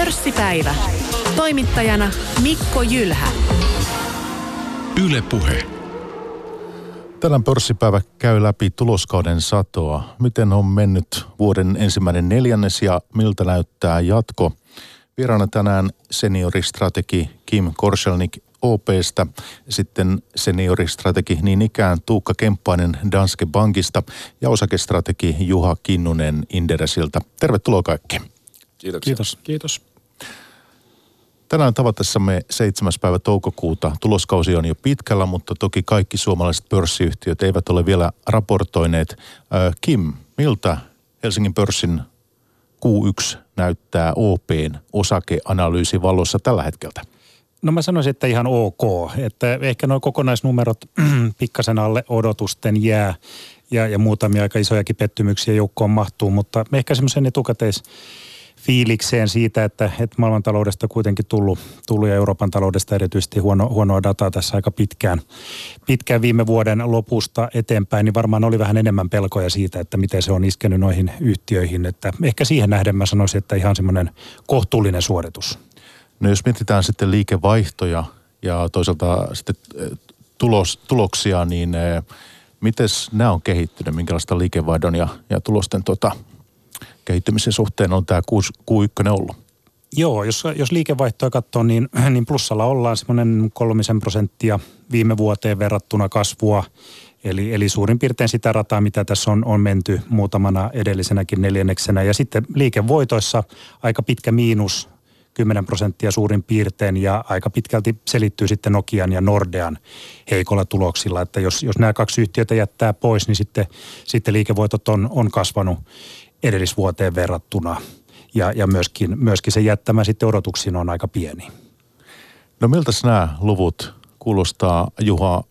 Pörssipäivä. Toimittajana Mikko Jylhä. Yle Puhe. Tänään pörssipäivä käy läpi tuloskauden satoa. Miten on mennyt vuoden ensimmäinen neljännes ja miltä näyttää jatko? Vieraana tänään senioristrategi Kim Korselnik OPstä, sitten senioristrategi niin ikään Tuukka Kemppainen Danske Bankista ja osakestrategi Juha Kinnunen Inderesiltä. Tervetuloa kaikki. Kiitoksia. Kiitos. Kiitos. Tänään tavatessamme 7. päivä toukokuuta. Tuloskausi on jo pitkällä, mutta toki kaikki suomalaiset pörssiyhtiöt eivät ole vielä raportoineet. Kim, miltä Helsingin pörssin Q1 näyttää OPn osakeanalyysin valossa tällä hetkellä? No mä sanoisin, että ihan ok. Että ehkä nuo kokonaisnumerot pikkasen alle odotusten jää ja, ja muutamia aika isojakin pettymyksiä joukkoon mahtuu, mutta ehkä semmoisen etukäteis fiilikseen siitä, että, että maailmantaloudesta kuitenkin tullut, tullut ja Euroopan taloudesta erityisesti huono, huonoa dataa tässä aika pitkään, pitkään viime vuoden lopusta eteenpäin, niin varmaan oli vähän enemmän pelkoja siitä, että miten se on iskenyt noihin yhtiöihin. Että ehkä siihen nähden mä sanoisin, että ihan semmoinen kohtuullinen suoritus. No jos mietitään sitten liikevaihtoja ja toisaalta sitten eh, tulos, tuloksia, niin eh, miten nämä on kehittynyt, minkälaista liikevaihdon ja, ja tulosten tota, kehittymisen suhteen on tämä Q1 ollut? Joo, jos, jos liikevaihtoa katsoo, niin, niin plussalla ollaan semmoinen kolmisen prosenttia viime vuoteen verrattuna kasvua. Eli, eli suurin piirtein sitä rataa, mitä tässä on, on menty muutamana edellisenäkin neljänneksenä. Ja sitten liikevoitoissa aika pitkä miinus 10 prosenttia suurin piirtein ja aika pitkälti selittyy sitten Nokian ja Nordean heikolla tuloksilla, että jos, jos nämä kaksi yhtiötä jättää pois, niin sitten, sitten liikevoitot on, on kasvanut edellisvuoteen verrattuna ja, ja myöskin, myöskin se jättämä sitten odotuksiin on aika pieni. No miltä nämä luvut kuulostaa Juha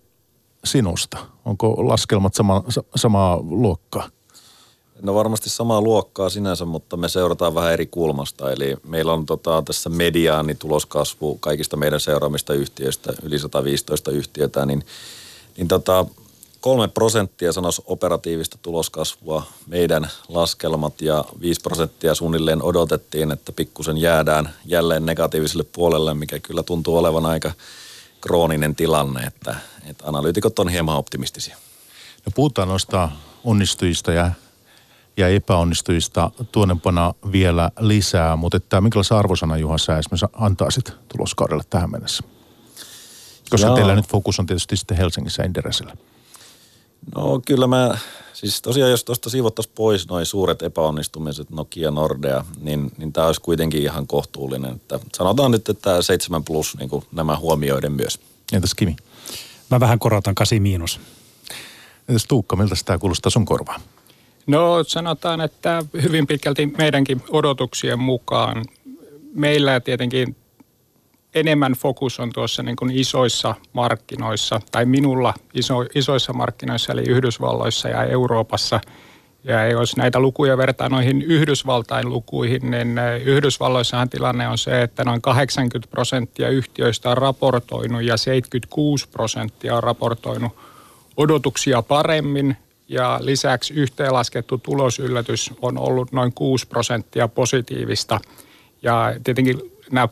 sinusta? Onko laskelmat sama, samaa luokkaa? No varmasti samaa luokkaa sinänsä, mutta me seurataan vähän eri kulmasta. Eli meillä on tota, tässä mediaani tuloskasvu kaikista meidän seuraamista yhtiöistä, yli 115 yhtiötä, niin, niin tota, kolme prosenttia sanoisi operatiivista tuloskasvua meidän laskelmat ja 5 prosenttia suunnilleen odotettiin, että pikkusen jäädään jälleen negatiiviselle puolelle, mikä kyllä tuntuu olevan aika krooninen tilanne, että, että analyytikot on hieman optimistisia. No puhutaan noista onnistujista ja ja epäonnistujista tuonnepana vielä lisää, mutta että minkälaisen arvosana Juha sä esimerkiksi antaisit tuloskaudelle tähän mennessä? Koska Joo. teillä nyt fokus on tietysti sitten Helsingissä Inderesillä. No kyllä mä, siis tosiaan jos tuosta siivottaisiin pois noin suuret epäonnistumiset, Nokia, Nordea, niin, niin tämä olisi kuitenkin ihan kohtuullinen. Että sanotaan nyt, että 7 plus niin kuin nämä huomioiden myös. Entäs Kimi? Mä vähän korotan 8 miinus. Entäs Tuukka, miltä tämä kuulostaa sun korvaan? No sanotaan, että hyvin pitkälti meidänkin odotuksien mukaan. Meillä tietenkin enemmän fokus on tuossa niin kuin isoissa markkinoissa, tai minulla iso, isoissa markkinoissa, eli Yhdysvalloissa ja Euroopassa. Ja jos näitä lukuja vertaa noihin Yhdysvaltain lukuihin, niin eh, Yhdysvalloissahan tilanne on se, että noin 80 prosenttia yhtiöistä on raportoinut ja 76 prosenttia on raportoinut odotuksia paremmin ja lisäksi yhteenlaskettu tulosyllätys on ollut noin 6 prosenttia positiivista. Ja tietenkin nämä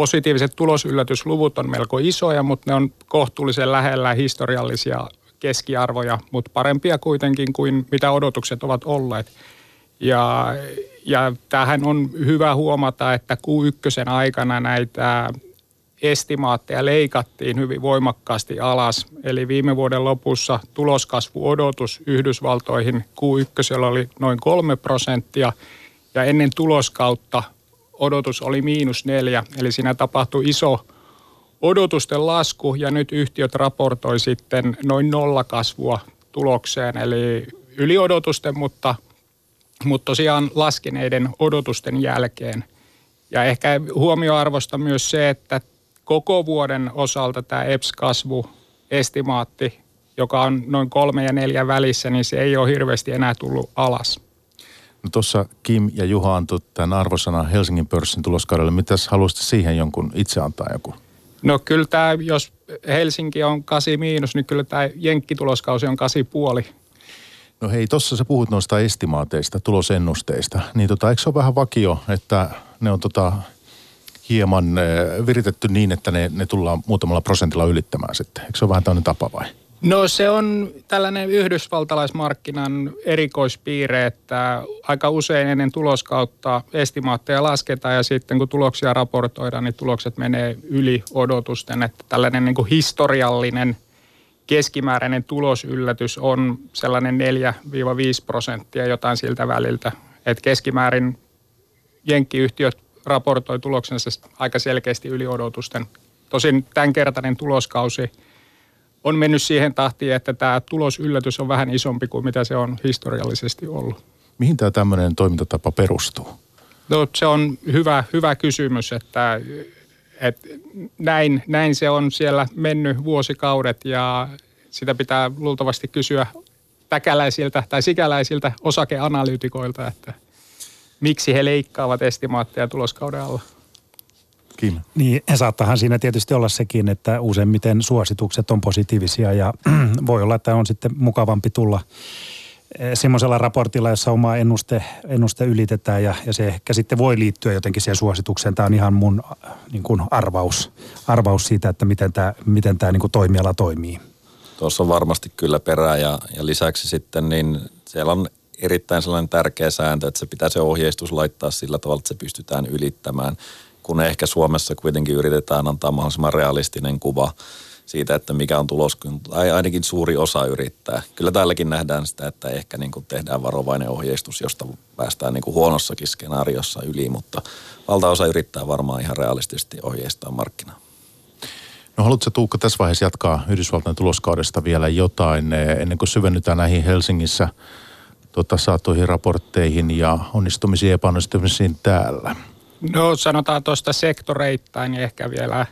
positiiviset tulosyllätysluvut on melko isoja, mutta ne on kohtuullisen lähellä historiallisia keskiarvoja, mutta parempia kuitenkin kuin mitä odotukset ovat olleet. Ja, ja tähän on hyvä huomata, että Q1 aikana näitä estimaatteja leikattiin hyvin voimakkaasti alas. Eli viime vuoden lopussa tuloskasvuodotus Yhdysvaltoihin Q1 oli noin kolme prosenttia ja ennen tuloskautta odotus oli miinus neljä. Eli siinä tapahtui iso odotusten lasku ja nyt yhtiöt raportoi sitten noin nolla kasvua tulokseen. Eli yli odotusten, mutta, mutta tosiaan laskeneiden odotusten jälkeen. Ja ehkä huomioarvosta myös se, että koko vuoden osalta tämä EPS-kasvu estimaatti, joka on noin kolme ja neljä välissä, niin se ei ole hirveästi enää tullut alas. No tuossa Kim ja Juha antoi tämän arvosana Helsingin pörssin tuloskaudelle. Mitäs haluaisitte siihen jonkun itse antaa joku? No kyllä tämä, jos Helsinki on 8 miinus, niin kyllä tämä jenkkituloskausi on 8 puoli. No hei, tuossa sä puhut noista estimaateista, tulosennusteista. Niin tota, eikö se ole vähän vakio, että ne on tota, hieman eh, viritetty niin, että ne, ne tullaan muutamalla prosentilla ylittämään sitten. Eikö se ole vähän tämmöinen tapa vai? No se on tällainen yhdysvaltalaismarkkinan erikoispiirre, että aika usein ennen tuloskautta estimaatteja lasketaan ja sitten kun tuloksia raportoidaan, niin tulokset menee yli odotusten. Että tällainen niin kuin historiallinen keskimääräinen tulosyllätys on sellainen 4-5 prosenttia jotain siltä väliltä. Että keskimäärin jenkkiyhtiöt raportoi tuloksensa aika selkeästi yli odotusten. Tosin tämänkertainen tuloskausi – on mennyt siihen tahtiin, että tämä tulosyllätys on vähän isompi kuin mitä se on historiallisesti ollut. Mihin tämä tämmöinen toimintatapa perustuu? No se on hyvä, hyvä kysymys, että, että näin, näin se on siellä mennyt vuosikaudet ja sitä pitää luultavasti kysyä täkäläisiltä tai sikäläisiltä osakeanalyytikoilta, että miksi he leikkaavat estimaatteja tuloskauden alla. Kim. Niin, saattahan siinä tietysti olla sekin, että useimmiten suositukset on positiivisia ja voi olla, että on sitten mukavampi tulla eh, semmoisella raportilla, jossa oma ennuste, ennuste ylitetään ja, ja se ehkä sitten voi liittyä jotenkin siihen suositukseen. Tämä on ihan mun niin kuin arvaus, arvaus siitä, että miten tämä, miten tämä niin kuin toimiala toimii. Tuossa on varmasti kyllä perää ja, ja lisäksi sitten niin siellä on erittäin sellainen tärkeä sääntö, että se pitää se ohjeistus laittaa sillä tavalla, että se pystytään ylittämään – kun ehkä Suomessa kuitenkin yritetään antaa mahdollisimman realistinen kuva siitä, että mikä on tulos, tai ainakin suuri osa yrittää. Kyllä täälläkin nähdään sitä, että ehkä niin kuin tehdään varovainen ohjeistus, josta päästään niin kuin huonossakin skenaariossa yli, mutta valtaosa yrittää varmaan ihan realistisesti ohjeistaa markkinaa. No haluatko Tuukka tässä vaiheessa jatkaa Yhdysvaltain tuloskaudesta vielä jotain, ennen kuin syvennytään näihin Helsingissä tota, saatuihin raportteihin ja onnistumisiin ja epäonnistumisiin täällä? No sanotaan tuosta sektoreittain niin ehkä vielä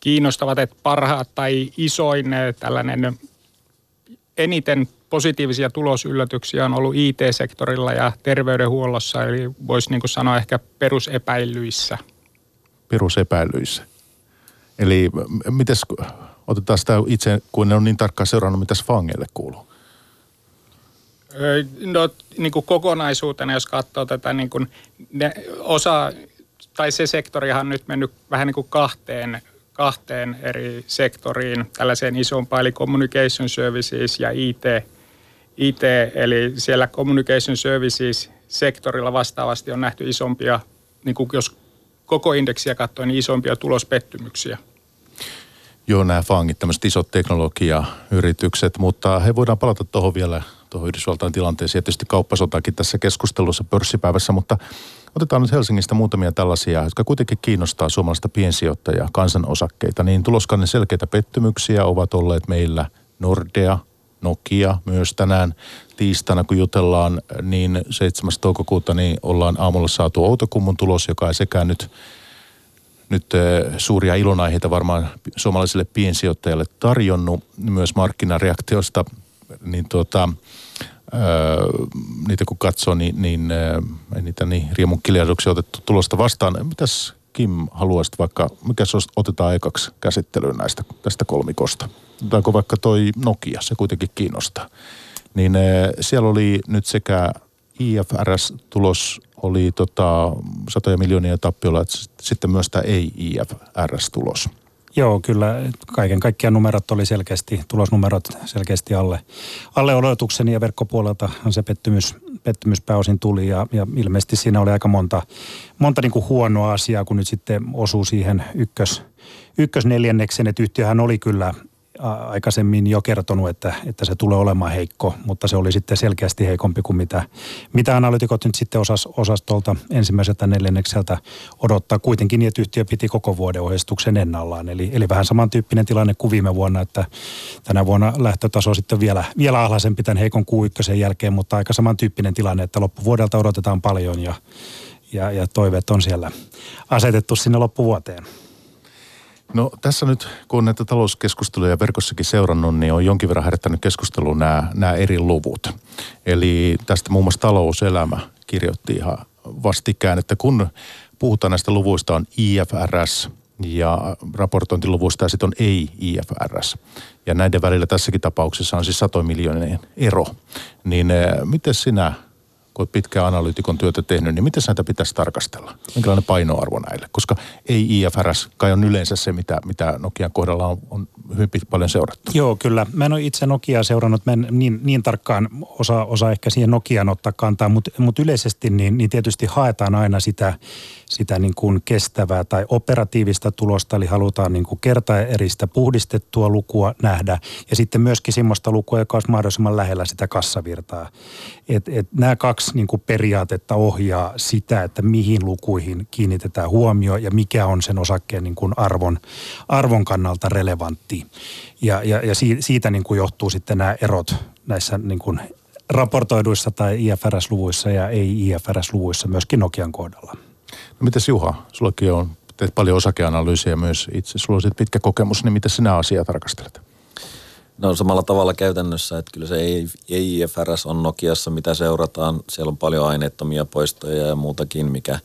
kiinnostavat, että parhaat tai isoin tällainen eniten positiivisia tulosyllätyksiä on ollut IT-sektorilla ja terveydenhuollossa, eli voisi niin sanoa ehkä perusepäilyissä. Perusepäilyissä. Eli mites, otetaan sitä itse, kun ne on niin tarkkaan seurannut, mitä fangeille kuuluu? No niin kuin kokonaisuutena, jos katsoo tätä niin kuin ne osa, tai se sektorihan on nyt mennyt vähän niin kuin kahteen, kahteen eri sektoriin, tällaiseen isompaan, eli communication services ja IT, IT, eli siellä communication services sektorilla vastaavasti on nähty isompia, niin kuin jos koko indeksiä katsoo, niin isompia tulospettymyksiä. Joo, nämä fangit, tämmöiset isot teknologiayritykset, mutta he voidaan palata tuohon vielä tuohon Yhdysvaltain tilanteeseen ja tietysti kauppasotakin tässä keskustelussa pörssipäivässä, mutta otetaan nyt Helsingistä muutamia tällaisia, jotka kuitenkin kiinnostaa suomalaista piensijoittajaa, kansanosakkeita. Niin tuloskannen selkeitä pettymyksiä ovat olleet meillä Nordea, Nokia myös tänään tiistaina, kun jutellaan, niin 7. toukokuuta niin ollaan aamulla saatu Outokummun tulos, joka ei sekään nyt nyt suuria ilonaiheita varmaan suomalaisille piensijoittajalle tarjonnut myös markkinareaktiosta niin tuota, niitä kun katsoo, niin, niin ei niitä niin riemun otettu tulosta vastaan. Mitäs Kim haluaisit vaikka, mikä se otetaan ekaksi käsittelyyn näistä, tästä kolmikosta? Otetaanko vaikka toi Nokia, se kuitenkin kiinnostaa. Niin siellä oli nyt sekä IFRS-tulos oli tota, satoja miljoonia tappiolla, että sitten myös tämä ei-IFRS-tulos. Joo, kyllä. Kaiken kaikkiaan numerot oli selkeästi, tulosnumerot selkeästi alle, alle odotukseni ja verkkopuolelta se pettymys, pettymys pääosin tuli ja, ja ilmeisesti siinä oli aika monta, monta niin kuin huonoa asiaa, kun nyt sitten osuu siihen ykkös, ykkösneljänneksen, että yhtiöhän oli kyllä aikaisemmin jo kertonut, että, että se tulee olemaan heikko, mutta se oli sitten selkeästi heikompi kuin mitä, mitä analytikot nyt sitten osas, osastolta ensimmäiseltä neljännekseltä odottaa. Kuitenkin niin, että yhtiö piti koko vuoden ohjeistuksen ennallaan, eli, eli vähän samantyyppinen tilanne kuin viime vuonna, että tänä vuonna lähtötaso sitten vielä, vielä alhaisempi tämän heikon q jälkeen, mutta aika samantyyppinen tilanne, että loppuvuodelta odotetaan paljon ja, ja, ja toiveet on siellä asetettu sinne loppuvuoteen. No tässä nyt, kun on näitä talouskeskusteluja verkossakin seurannut, niin on jonkin verran herättänyt keskusteluun nämä, nämä eri luvut. Eli tästä muun muassa talouselämä kirjoitti ihan vastikään, että kun puhutaan näistä luvuista on IFRS ja raportointiluvuista ja sitten on ei-IFRS. Ja näiden välillä tässäkin tapauksessa on siis satoja miljoonien ero. Niin eh, miten sinä kun olet pitkään analyytikon työtä tehnyt, niin miten näitä pitäisi tarkastella? Minkälainen painoarvo näille? Koska ei IFRS kai on yleensä se, mitä, mitä Nokian kohdalla on, on hyvin paljon seurattu. Joo, kyllä. Mä en ole itse Nokiaa seurannut, mä en niin, niin tarkkaan osaa osa ehkä siihen Nokiaan ottaa kantaa, mutta, mutta yleisesti niin, niin tietysti haetaan aina sitä, sitä niin kuin kestävää tai operatiivista tulosta, eli halutaan niin kuin kertaeristä puhdistettua lukua nähdä, ja sitten myöskin semmoista lukua, joka olisi mahdollisimman lähellä sitä kassavirtaa. Et, et nämä kaksi niin kuin periaatetta ohjaa sitä, että mihin lukuihin kiinnitetään huomio ja mikä on sen osakkeen niin kuin arvon, arvon kannalta relevantti. Ja, ja, ja siitä niin kuin johtuu sitten nämä erot näissä niin kuin raportoiduissa tai IFRS-luvuissa ja ei-IFRS-luvuissa myöskin Nokian kohdalla. No mitäs Juha, sullakin on, teet paljon osakeanalyysiä myös itse, sulla on pitkä kokemus, niin miten sinä asiaa tarkastelet? No samalla tavalla käytännössä, että kyllä se ei, ei IFRS on Nokiassa, mitä seurataan. Siellä on paljon aineettomia poistoja ja muutakin, mikä,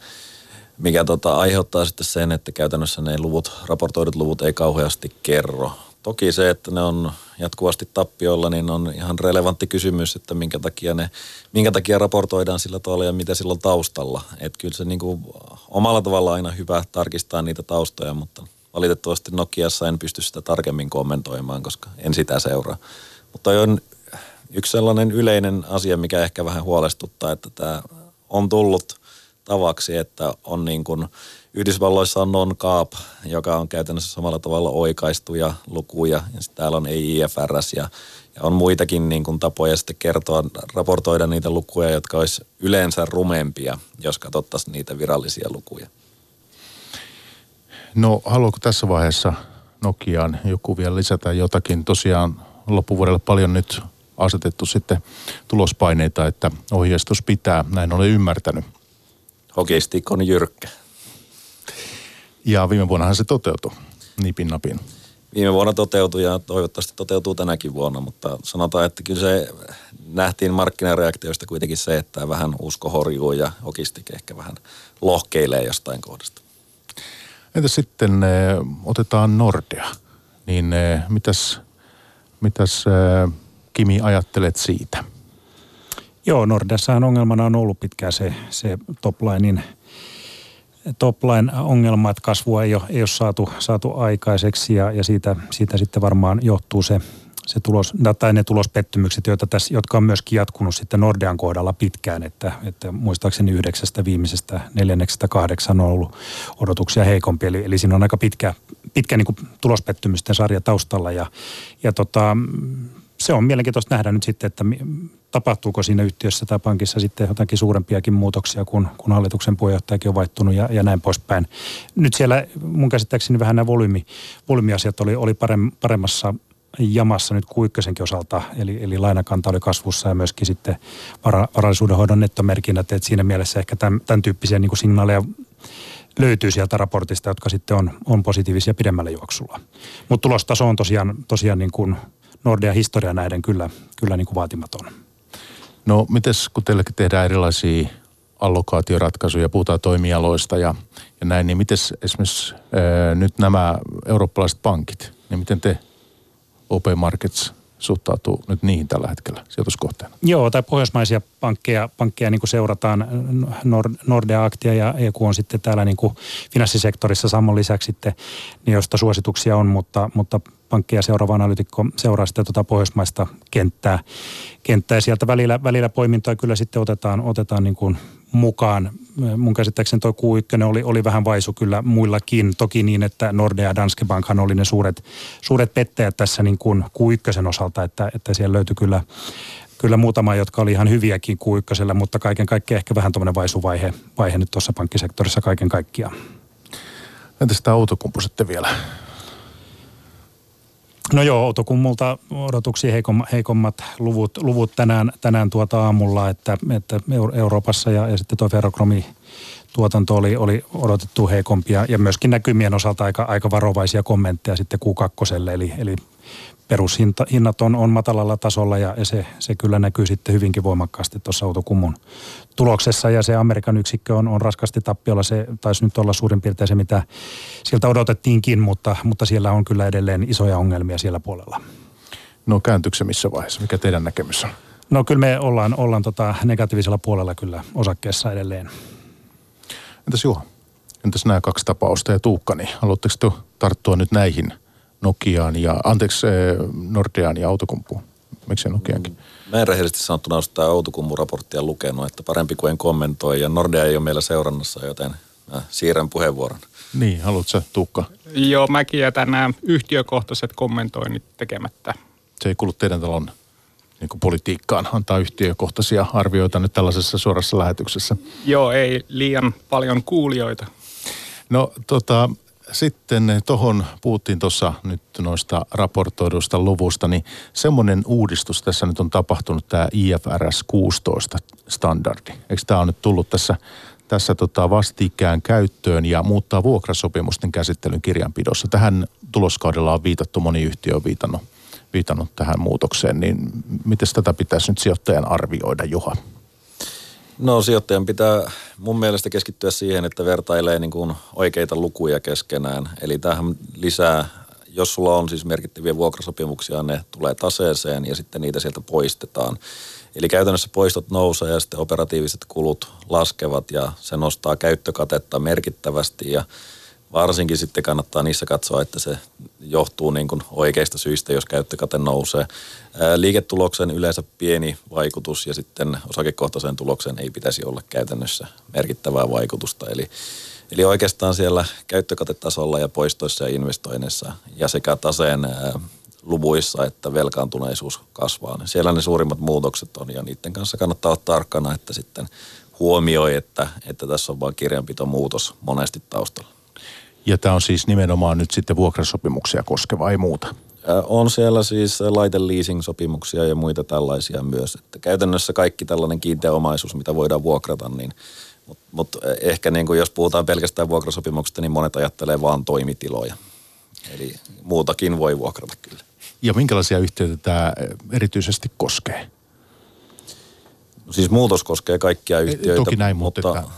mikä tota, aiheuttaa sitten sen, että käytännössä ne luvut, raportoidut luvut ei kauheasti kerro. Toki se, että ne on jatkuvasti tappiolla, niin on ihan relevantti kysymys, että minkä takia, ne, minkä takia raportoidaan sillä tavalla ja mitä sillä on taustalla. Että kyllä se niin kuin omalla tavalla aina hyvä tarkistaa niitä taustoja, mutta valitettavasti Nokiassa en pysty sitä tarkemmin kommentoimaan, koska en sitä seuraa. Mutta on yksi sellainen yleinen asia, mikä ehkä vähän huolestuttaa, että tämä on tullut tavaksi, että on niin kuin – Yhdysvalloissa on non-CAP, joka on käytännössä samalla tavalla oikaistuja lukuja, ja sitten täällä on ei IFRS, ja, ja on muitakin niin kuin tapoja sitten kertoa, raportoida niitä lukuja, jotka olisi yleensä rumempia, jos katsottaisiin niitä virallisia lukuja. No haluatko tässä vaiheessa Nokiaan joku vielä lisätä jotakin? Tosiaan loppuvuodelle paljon nyt asetettu sitten tulospaineita, että ohjeistus pitää, näin olen ymmärtänyt. Hokistick on jyrkkä. Ja viime vuonnahan se toteutui nipin napin. Viime vuonna toteutui ja toivottavasti toteutuu tänäkin vuonna, mutta sanotaan, että kyllä se nähtiin markkinareaktioista kuitenkin se, että vähän usko horjuu ja okistik ehkä vähän lohkeilee jostain kohdasta. Entä sitten eh, otetaan Nordea, niin eh, mitäs, mitäs eh, Kimi ajattelet siitä? Joo, Nordeassahan ongelmana on ollut pitkään se, se toplinein topline ongelma, että kasvua ei ole, ei ole saatu, saatu aikaiseksi ja, ja siitä, siitä sitten varmaan johtuu se, se tulos, tai ne tulospettymykset, joita tässä, jotka on myöskin jatkunut sitten Nordean kohdalla pitkään, että, että muistaakseni yhdeksästä viimeisestä neljänneksestä kahdeksan on ollut odotuksia heikompi, eli, eli siinä on aika pitkä, pitkä niin tulospettymysten sarja taustalla ja, ja tota, se on mielenkiintoista nähdä nyt sitten, että tapahtuuko siinä yhtiössä tai pankissa sitten jotakin suurempiakin muutoksia, kun, kun hallituksen puheenjohtajakin on vaihtunut ja, ja näin poispäin. Nyt siellä mun käsittääkseni vähän nämä volyymi, volyymiasiat oli, oli parem, paremmassa jamassa nyt kuin ykkösenkin osalta, eli, eli lainakanta oli kasvussa ja myöskin sitten vara, varallisuudenhoidon nettomerkinnät, että siinä mielessä ehkä tämän, tämän tyyppisiä niin kuin signaaleja löytyy sieltä raportista, jotka sitten on, on positiivisia pidemmällä juoksulla. Mutta tulostaso on tosiaan, tosiaan niin kuin Nordea historia näiden kyllä, kyllä niin kuin vaatimaton. No mites, kun teilläkin tehdään erilaisia allokaatioratkaisuja, puhutaan toimialoista ja, ja näin, niin miten esimerkiksi ää, nyt nämä eurooppalaiset pankit, niin miten te OP Markets suhtautuu nyt niihin tällä hetkellä sijoituskohteena? Joo, tai pohjoismaisia pankkeja, pankkeja niin kuin seurataan, Nord, Nordea Aktia ja EQ on sitten täällä niin kuin finanssisektorissa saman lisäksi sitten, niin joista suosituksia on, mutta, mutta pankkeja seuraava analytikko seuraa sitten tuota pohjoismaista kenttää, kenttää. Sieltä välillä, välillä poimintoja kyllä sitten otetaan, otetaan niin kuin mukaan. Mun käsittääkseni tuo Q1 oli, oli vähän vaisu kyllä muillakin. Toki niin, että Nordea ja Danske Bankhan oli ne suuret, suuret pettäjät tässä niin kuin Q1 osalta, että, että siellä löytyi kyllä kyllä muutama, jotka oli ihan hyviäkin Q1, mutta kaiken kaikkiaan ehkä vähän tuommoinen vaisuvaihe vaihe nyt tuossa pankkisektorissa kaiken kaikkiaan. Entäs tämä autokumpu sitten vielä? No joo, Outokummulta odotuksia heikommat, heikommat luvut, luvut tänään, tänään tuota aamulla, että, että Euroopassa ja, ja sitten tuo ferrokromi tuotanto oli, oli odotettu heikompia ja myöskin näkymien osalta aika, aika varovaisia kommentteja sitten Q2, eli, eli perushinnat on, on matalalla tasolla ja, se, se kyllä näkyy sitten hyvinkin voimakkaasti tuossa autokummun tuloksessa ja se Amerikan yksikkö on, on raskasti tappiolla. Se taisi nyt olla suurin piirtein se, mitä sieltä odotettiinkin, mutta, mutta siellä on kyllä edelleen isoja ongelmia siellä puolella. No kääntyykö missä vaiheessa? Mikä teidän näkemys on? No kyllä me ollaan, ollaan tota negatiivisella puolella kyllä osakkeessa edelleen. Entäs Juha? Entäs nämä kaksi tapausta ja Tuukka, niin haluatteko tarttua nyt näihin Nokiaan ja, anteeksi, Nordeaan ja Autokumpuun? Miksi Nokiankin? Mä en rehellisesti sanottuna ole sitä Outokummun-raporttia lukenut, että parempi kuin en kommentoi. Ja Nordea ei ole meillä seurannassa, joten mä siirrän puheenvuoron. Niin, haluatko Tuukka? Joo, mäkin jätän nämä yhtiökohtaiset kommentoinnit tekemättä. Se ei kuulu teidän talon niin kuin politiikkaan antaa yhtiökohtaisia arvioita nyt tällaisessa suorassa lähetyksessä. Joo, ei liian paljon kuulijoita. No tota, sitten tuohon puhuttiin tuossa nyt noista raportoiduista luvusta, niin semmoinen uudistus tässä nyt on tapahtunut, tämä IFRS 16 standardi. Eikö tämä on nyt tullut tässä, tässä tota vastikään käyttöön ja muuttaa vuokrasopimusten käsittelyn kirjanpidossa? Tähän tuloskaudella on viitattu, moni yhtiö on viitannut, viitannut tähän muutokseen, niin miten tätä pitäisi nyt sijoittajan arvioida, Juha? No sijoittajan pitää mun mielestä keskittyä siihen, että vertailee niin kuin oikeita lukuja keskenään. Eli tähän lisää, jos sulla on siis merkittäviä vuokrasopimuksia, ne tulee taseeseen ja sitten niitä sieltä poistetaan. Eli käytännössä poistot nousee ja sitten operatiiviset kulut laskevat ja se nostaa käyttökatetta merkittävästi ja varsinkin sitten kannattaa niissä katsoa, että se johtuu niin kuin oikeista syistä, jos käyttökate nousee. Liiketuloksen yleensä pieni vaikutus ja sitten osakekohtaiseen tulokseen ei pitäisi olla käytännössä merkittävää vaikutusta. Eli, eli oikeastaan siellä käyttökatetasolla ja poistoissa ja investoinneissa ja sekä taseen luvuissa, että velkaantuneisuus kasvaa. Siellä ne suurimmat muutokset on ja niiden kanssa kannattaa olla tarkkana, että sitten huomioi, että, että tässä on vain kirjanpitomuutos monesti taustalla. Ja tämä on siis nimenomaan nyt sitten vuokrasopimuksia koskeva, ei muuta. On siellä siis laiteleasing-sopimuksia ja muita tällaisia myös. Että käytännössä kaikki tällainen kiinteä omaisuus, mitä voidaan vuokrata, niin mutta mut ehkä niin kuin jos puhutaan pelkästään vuokrasopimuksesta, niin monet ajattelee vaan toimitiloja. Eli muutakin voi vuokrata kyllä. Ja minkälaisia yhtiöitä tämä erityisesti koskee? Siis muutos koskee kaikkia yhtiöitä. Toki näin, mutta, mutta että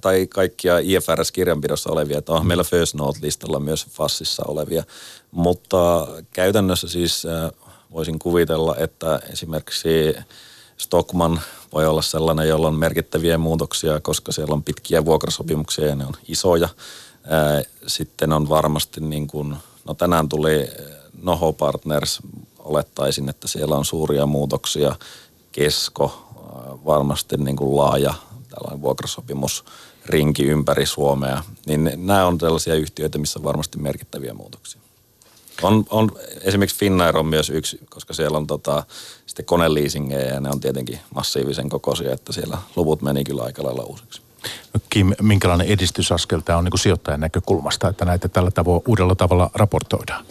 tai kaikkia IFRS-kirjanpidossa olevia, että on meillä First Note-listalla myös FASissa olevia, mutta käytännössä siis voisin kuvitella, että esimerkiksi Stockman voi olla sellainen, jolla on merkittäviä muutoksia, koska siellä on pitkiä vuokrasopimuksia ja ne on isoja. Sitten on varmasti niin kuin, no tänään tuli Noho Partners, olettaisin, että siellä on suuria muutoksia. Kesko, varmasti niin kuin laaja tällainen vuokrasopimus rinki ympäri Suomea, niin nämä on tällaisia yhtiöitä, missä on varmasti merkittäviä muutoksia. On, on, esimerkiksi Finnair on myös yksi, koska siellä on tota, sitten koneliisingejä ja ne on tietenkin massiivisen kokoisia, että siellä luvut meni kyllä aika lailla uusiksi. No Kim, minkälainen edistysaskel tämä on niin sijoittajan näkökulmasta, että näitä tällä tavoin uudella tavalla raportoidaan?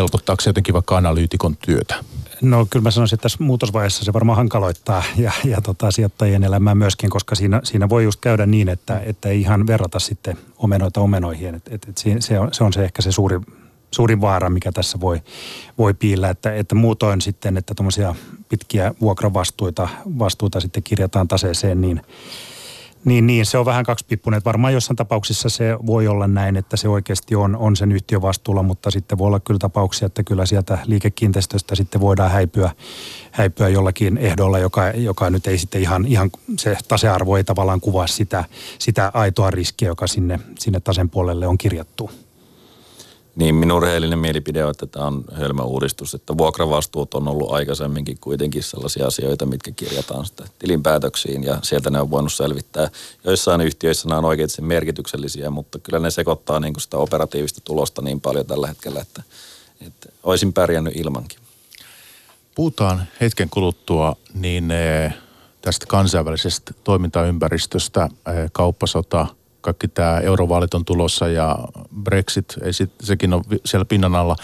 Helpottaako se jotenkin vaikka analyytikon työtä? No kyllä mä sanoisin, että tässä muutosvaiheessa se varmaan hankaloittaa ja, ja tota, sijoittajien elämää myöskin, koska siinä, siinä voi just käydä niin, että, että ei ihan verrata sitten omenoita omenoihin. Et, et, et se, on, se on se ehkä se suuri, suurin vaara, mikä tässä voi, voi piillä, että, että muutoin sitten, että tuommoisia pitkiä vuokravastuita vastuuta sitten kirjataan taseeseen, niin niin, niin, se on vähän kaksipippunen. Että varmaan jossain tapauksissa se voi olla näin, että se oikeasti on, on sen yhtiön vastuulla, mutta sitten voi olla kyllä tapauksia, että kyllä sieltä liikekiinteistöstä sitten voidaan häipyä, häipyä jollakin ehdolla, joka, joka nyt ei sitten ihan, ihan se tasearvo ei tavallaan kuvaa sitä, sitä aitoa riskiä, joka sinne, sinne tasen puolelle on kirjattu. Niin minun rehellinen mielipide on, että tämä on hölmä uudistus, että vuokravastuut on ollut aikaisemminkin kuitenkin sellaisia asioita, mitkä kirjataan sitä tilinpäätöksiin ja sieltä ne on voinut selvittää. Joissain yhtiöissä nämä on oikeasti merkityksellisiä, mutta kyllä ne sekoittaa niin kuin sitä operatiivista tulosta niin paljon tällä hetkellä, että, että olisin pärjännyt ilmankin. Puhutaan hetken kuluttua niin eh, tästä kansainvälisestä toimintaympäristöstä, eh, kauppasota – kaikki tämä eurovaalit on tulossa ja Brexit, ei sit, sekin on siellä pinnan alla.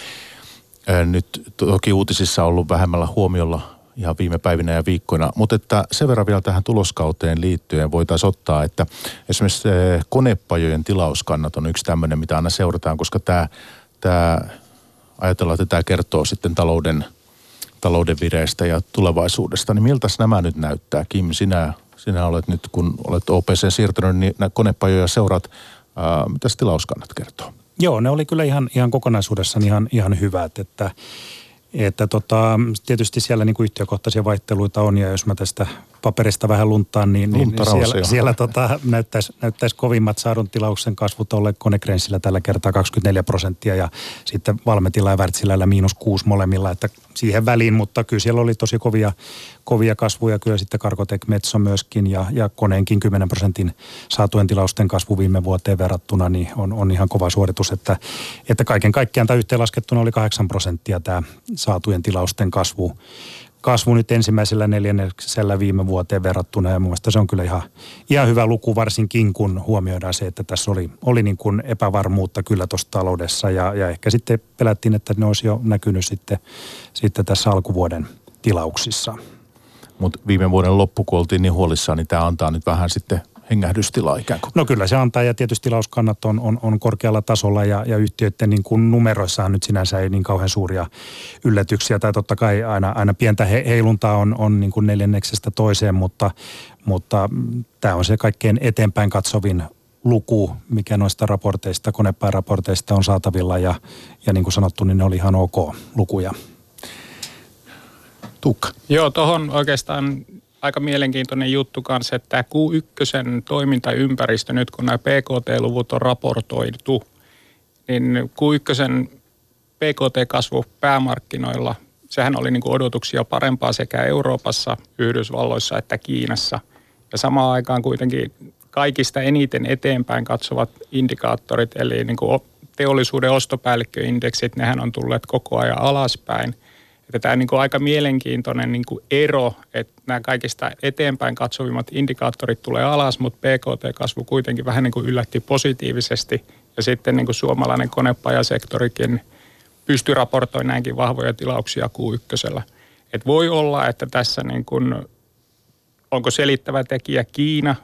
Nyt toki uutisissa on ollut vähemmällä huomiolla ihan viime päivinä ja viikkoina, mutta että sen verran vielä tähän tuloskauteen liittyen voitaisiin ottaa, että esimerkiksi konepajojen tilauskannat on yksi tämmöinen, mitä aina seurataan, koska tämä, tämä ajatellaan, että tämä kertoo sitten talouden, talouden vireistä ja tulevaisuudesta, niin miltä nämä nyt näyttää? Kim, sinä sinä olet nyt, kun olet OPC siirtynyt, niin konepajoja seuraat. Ää, mitäs tilauskannat kertoo? Joo, ne oli kyllä ihan, ihan kokonaisuudessaan ihan, ihan hyvät, että että tota, tietysti siellä niin kuin yhtiökohtaisia vaihteluita on ja jos mä tästä paperista vähän luntaan, niin, niin siellä, siellä tota, näyttäisi, näyttäisi kovimmat saadun tilauksen kasvut olle Konegrensillä tällä kertaa 24 prosenttia ja sitten Valmetilla ja Wärtsilällä miinus kuusi molemmilla, että siihen väliin, mutta kyllä siellä oli tosi kovia, kovia kasvuja, kyllä sitten Karkotek Metso myöskin ja, ja koneenkin 10 prosentin saatujen tilausten kasvu viime vuoteen verrattuna, niin on, on ihan kova suoritus, että, että kaiken kaikkiaan tämä yhteenlaskettuna oli 8 prosenttia tämä saatujen tilausten kasvu kasvu nyt ensimmäisellä neljänneksellä viime vuoteen verrattuna ja mun se on kyllä ihan, ihan hyvä luku varsinkin kun huomioidaan se, että tässä oli, oli niin kuin epävarmuutta kyllä tuossa taloudessa ja, ja ehkä sitten pelättiin, että ne olisi jo näkynyt sitten, sitten tässä alkuvuoden tilauksissa. Mutta viime vuoden loppu, kun oltiin niin huolissaan, niin tämä antaa nyt vähän sitten hengähdystilaa ikään kuin. No kyllä se antaa ja tietysti tilauskannat on, on, on korkealla tasolla ja, ja yhtiöiden niin kuin numeroissaan nyt sinänsä ei niin kauhean suuria yllätyksiä tai totta kai aina, aina pientä he, heiluntaa on, on niin kuin neljänneksestä toiseen, mutta, mutta tämä on se kaikkein eteenpäin katsovin luku, mikä noista raporteista, konepääraporteista on saatavilla ja, ja niin kuin sanottu, niin ne oli ihan ok lukuja. Tuukka. Joo, tuohon oikeastaan aika mielenkiintoinen juttu kanssa, että tämä Q1 toimintaympäristö, nyt kun nämä PKT-luvut on raportoitu, niin Q1 PKT-kasvu päämarkkinoilla, sehän oli niin kuin odotuksia parempaa sekä Euroopassa, Yhdysvalloissa että Kiinassa. Ja samaan aikaan kuitenkin kaikista eniten eteenpäin katsovat indikaattorit, eli niin kuin teollisuuden ostopäällikköindeksit, nehän on tulleet koko ajan alaspäin – että tämä on niin kuin aika mielenkiintoinen niin kuin ero, että nämä kaikista eteenpäin katsovimmat indikaattorit tulee alas, mutta PKT-kasvu kuitenkin vähän niin kuin yllätti positiivisesti. Ja sitten niin kuin suomalainen konepajasektorikin pystyy raportoimaan näinkin vahvoja tilauksia Q1. Et voi olla, että tässä niin kuin, onko selittävä tekijä Kiina,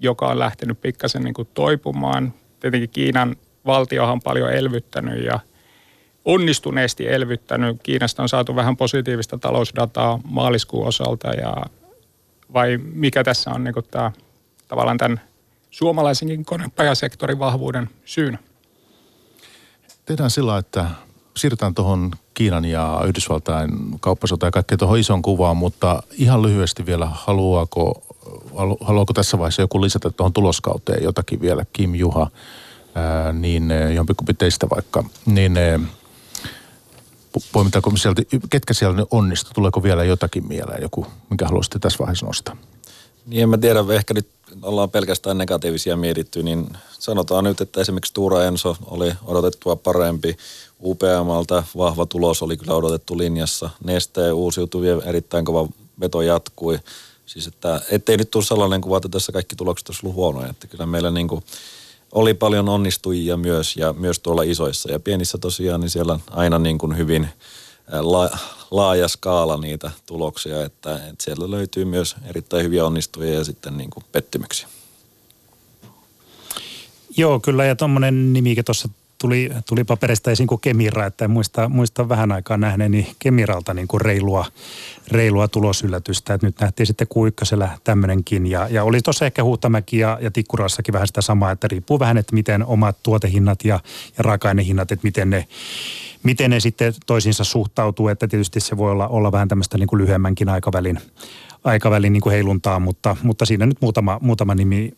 joka on lähtenyt pikkasen niin kuin toipumaan. Tietenkin Kiinan valtiohan on paljon elvyttänyt ja – onnistuneesti elvyttänyt. Kiinasta on saatu vähän positiivista talousdataa maaliskuun osalta ja vai mikä tässä on niin tämä, tavallaan tämän suomalaisenkin konepajasektorin vahvuuden syynä? Tehdään sillä, että siirrytään tuohon Kiinan ja Yhdysvaltain kauppasota ja kaikkea tuohon ison kuvaan, mutta ihan lyhyesti vielä, haluaako, haluaako tässä vaiheessa joku lisätä tuohon tuloskauteen jotakin vielä, Kim Juha, ää, niin jompikumpi teistä vaikka, niin poimitaanko sieltä, ketkä siellä ne onnistu? Tuleeko vielä jotakin mieleen, joku, mikä haluaisitte tässä vaiheessa nostaa? Niin en mä tiedä, ehkä nyt ollaan pelkästään negatiivisia mietitty, niin sanotaan nyt, että esimerkiksi Tuura Enso oli odotettua parempi. UPMltä vahva tulos oli kyllä odotettu linjassa. Nesteen uusiutuvien erittäin kova veto jatkui. Siis että ettei nyt tule sellainen kuva, että tässä kaikki tulokset olisi ollut huonoja. Että kyllä meillä niin kuin oli paljon onnistujia myös ja myös tuolla isoissa. Ja pienissä tosiaan, niin siellä aina niin kuin hyvin la, laaja skaala niitä tuloksia, että, että siellä löytyy myös erittäin hyviä onnistujia ja sitten niin kuin pettymyksiä. Joo, kyllä ja tuommoinen nimikin tuossa tuli, tuli paperista esiin kuin Kemira, että muista, muista vähän aikaa nähneeni Kemiralta niin kuin reilua, reilua tulosyllätystä. Että nyt nähtiin sitten Q1 tämmöinenkin ja, ja oli tuossa ehkä Huuttamäki ja, ja Tikkurassakin vähän sitä samaa, että riippuu vähän, että miten omat tuotehinnat ja, ja raaka-ainehinnat, että miten ne, miten ne sitten toisiinsa suhtautuu, että tietysti se voi olla, olla vähän tämmöistä niin kuin lyhyemmänkin aikavälin, aikavälin niin kuin heiluntaa, mutta, mutta siinä nyt muutama, muutama nimi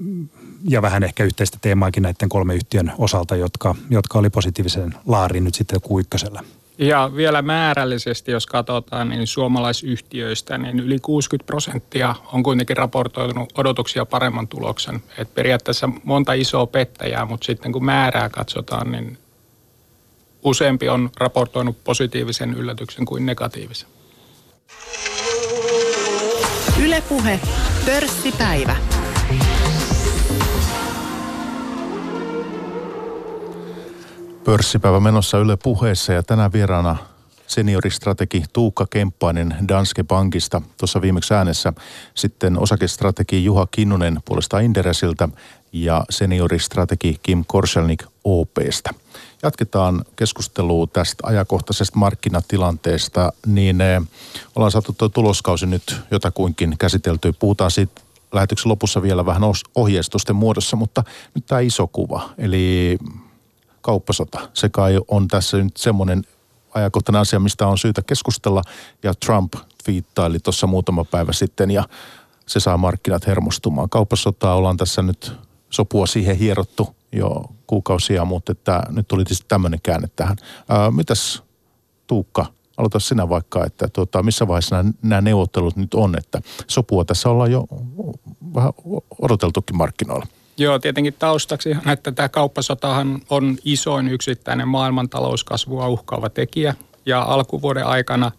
ja vähän ehkä yhteistä teemaakin näiden kolme yhtiön osalta, jotka, jotka oli positiivisen laarin nyt sitten Q1. Ja vielä määrällisesti, jos katsotaan, niin suomalaisyhtiöistä, niin yli 60 prosenttia on kuitenkin raportoinut odotuksia paremman tuloksen. Et periaatteessa monta isoa pettäjää, mutta sitten kun määrää katsotaan, niin useampi on raportoinut positiivisen yllätyksen kuin negatiivisen. Ylepuhe pörssipäivä. Pörssipäivä menossa Yle puheessa ja tänään vieraana senioristrategi Tuukka Kemppainen Danske Bankista. Tuossa viimeksi äänessä sitten osakestrategi Juha Kinnunen puolesta Inderesiltä ja senioristrategi Kim Korselnik OPstä. Jatketaan keskustelua tästä ajankohtaisesta markkinatilanteesta, niin eh, ollaan saatu tuo tuloskausi nyt jotakuinkin käsitelty. Puhutaan siitä lähetyksen lopussa vielä vähän ohjeistusten muodossa, mutta nyt tämä iso kuva, eli kauppasota. Se kai on tässä nyt semmoinen ajankohtainen asia, mistä on syytä keskustella. Ja Trump twiittaili tuossa muutama päivä sitten ja se saa markkinat hermostumaan. Kauppasotaa ollaan tässä nyt sopua siihen hierottu jo kuukausia, mutta että nyt tuli tietysti tämmöinen käänne tähän. Ää, mitäs Tuukka, aloita sinä vaikka, että tuota, missä vaiheessa nämä, nämä neuvottelut nyt on, että sopua tässä ollaan jo vähän odoteltukin markkinoilla. Joo, tietenkin taustaksi, että tämä kauppasotahan on isoin yksittäinen maailman talouskasvua uhkaava tekijä. Ja alkuvuoden aikana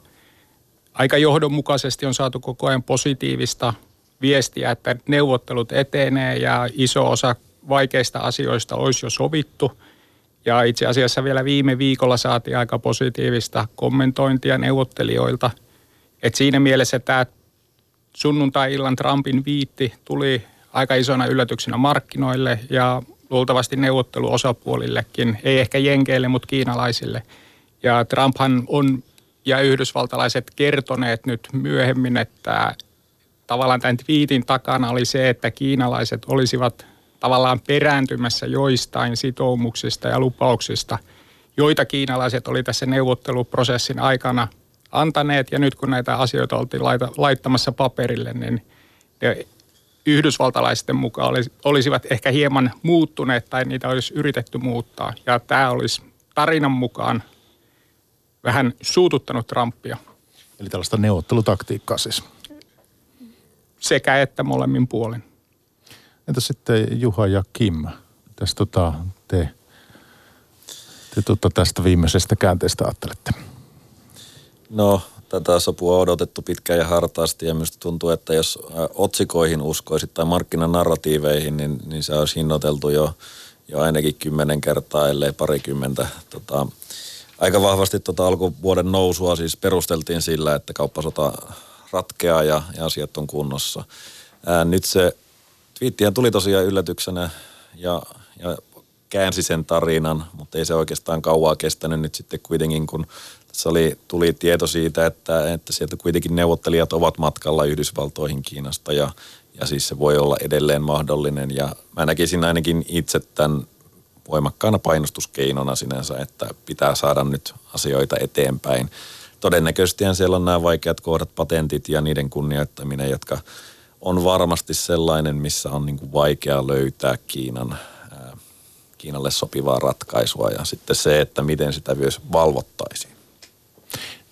aika johdonmukaisesti on saatu koko ajan positiivista viestiä, että neuvottelut etenee ja iso osa vaikeista asioista olisi jo sovittu. Ja itse asiassa vielä viime viikolla saatiin aika positiivista kommentointia neuvottelijoilta. Et siinä mielessä tämä sunnuntai-illan Trumpin viitti tuli aika isona yllätyksenä markkinoille ja luultavasti neuvotteluosapuolillekin, ei ehkä jenkeille, mutta kiinalaisille. Ja Trumphan on ja yhdysvaltalaiset kertoneet nyt myöhemmin, että tavallaan tämän twiitin takana oli se, että kiinalaiset olisivat tavallaan perääntymässä joistain sitoumuksista ja lupauksista, joita kiinalaiset oli tässä neuvotteluprosessin aikana antaneet. Ja nyt kun näitä asioita oltiin laittamassa paperille, niin ne yhdysvaltalaisten mukaan olisivat ehkä hieman muuttuneet tai niitä olisi yritetty muuttaa. Ja tämä olisi tarinan mukaan vähän suututtanut Trumpia. Eli tällaista neuvottelutaktiikkaa siis. Sekä että molemmin puolin. Entä sitten Juha ja Kim? Tästä tota, te, te tota, tästä viimeisestä käänteestä ajattelette? No, tätä sopua on odotettu pitkään ja hartaasti ja minusta tuntuu, että jos otsikoihin uskoisit tai markkinanarratiiveihin, niin, niin se olisi hinnoiteltu jo, jo ainakin kymmenen kertaa, ellei parikymmentä. Tota, aika vahvasti tota alkuvuoden nousua siis perusteltiin sillä, että kauppasota ratkeaa ja, ja asiat on kunnossa. Ää, nyt se twiittihän tuli tosiaan yllätyksenä ja, ja käänsi sen tarinan, mutta ei se oikeastaan kauaa kestänyt nyt sitten kuitenkin, kun tässä oli, tuli tieto siitä, että, että sieltä kuitenkin neuvottelijat ovat matkalla Yhdysvaltoihin Kiinasta ja, ja siis se voi olla edelleen mahdollinen. Ja mä näkisin ainakin itse tämän voimakkaana painostuskeinona sinänsä, että pitää saada nyt asioita eteenpäin. Todennäköisesti siellä on nämä vaikeat kohdat, patentit ja niiden kunnioittaminen, jotka on varmasti sellainen, missä on niin kuin vaikea löytää Kiinan, ää, Kiinalle sopivaa ratkaisua ja sitten se, että miten sitä myös valvottaisiin.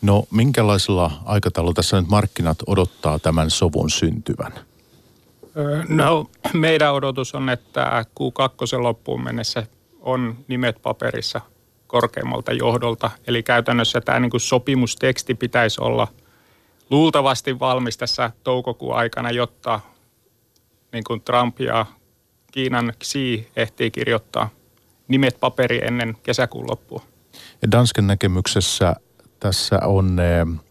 No minkälaisella aikataululla tässä nyt markkinat odottaa tämän sovun syntyvän? No meidän odotus on, että Q2 loppuun mennessä on nimet paperissa korkeammalta johdolta. Eli käytännössä tämä niin kuin sopimusteksti pitäisi olla luultavasti valmis tässä toukokuun aikana, jotta niin kuin Trump ja Kiinan Xi ehtii kirjoittaa nimet paperi ennen kesäkuun loppua. Ja Dansken näkemyksessä tässä on, eh,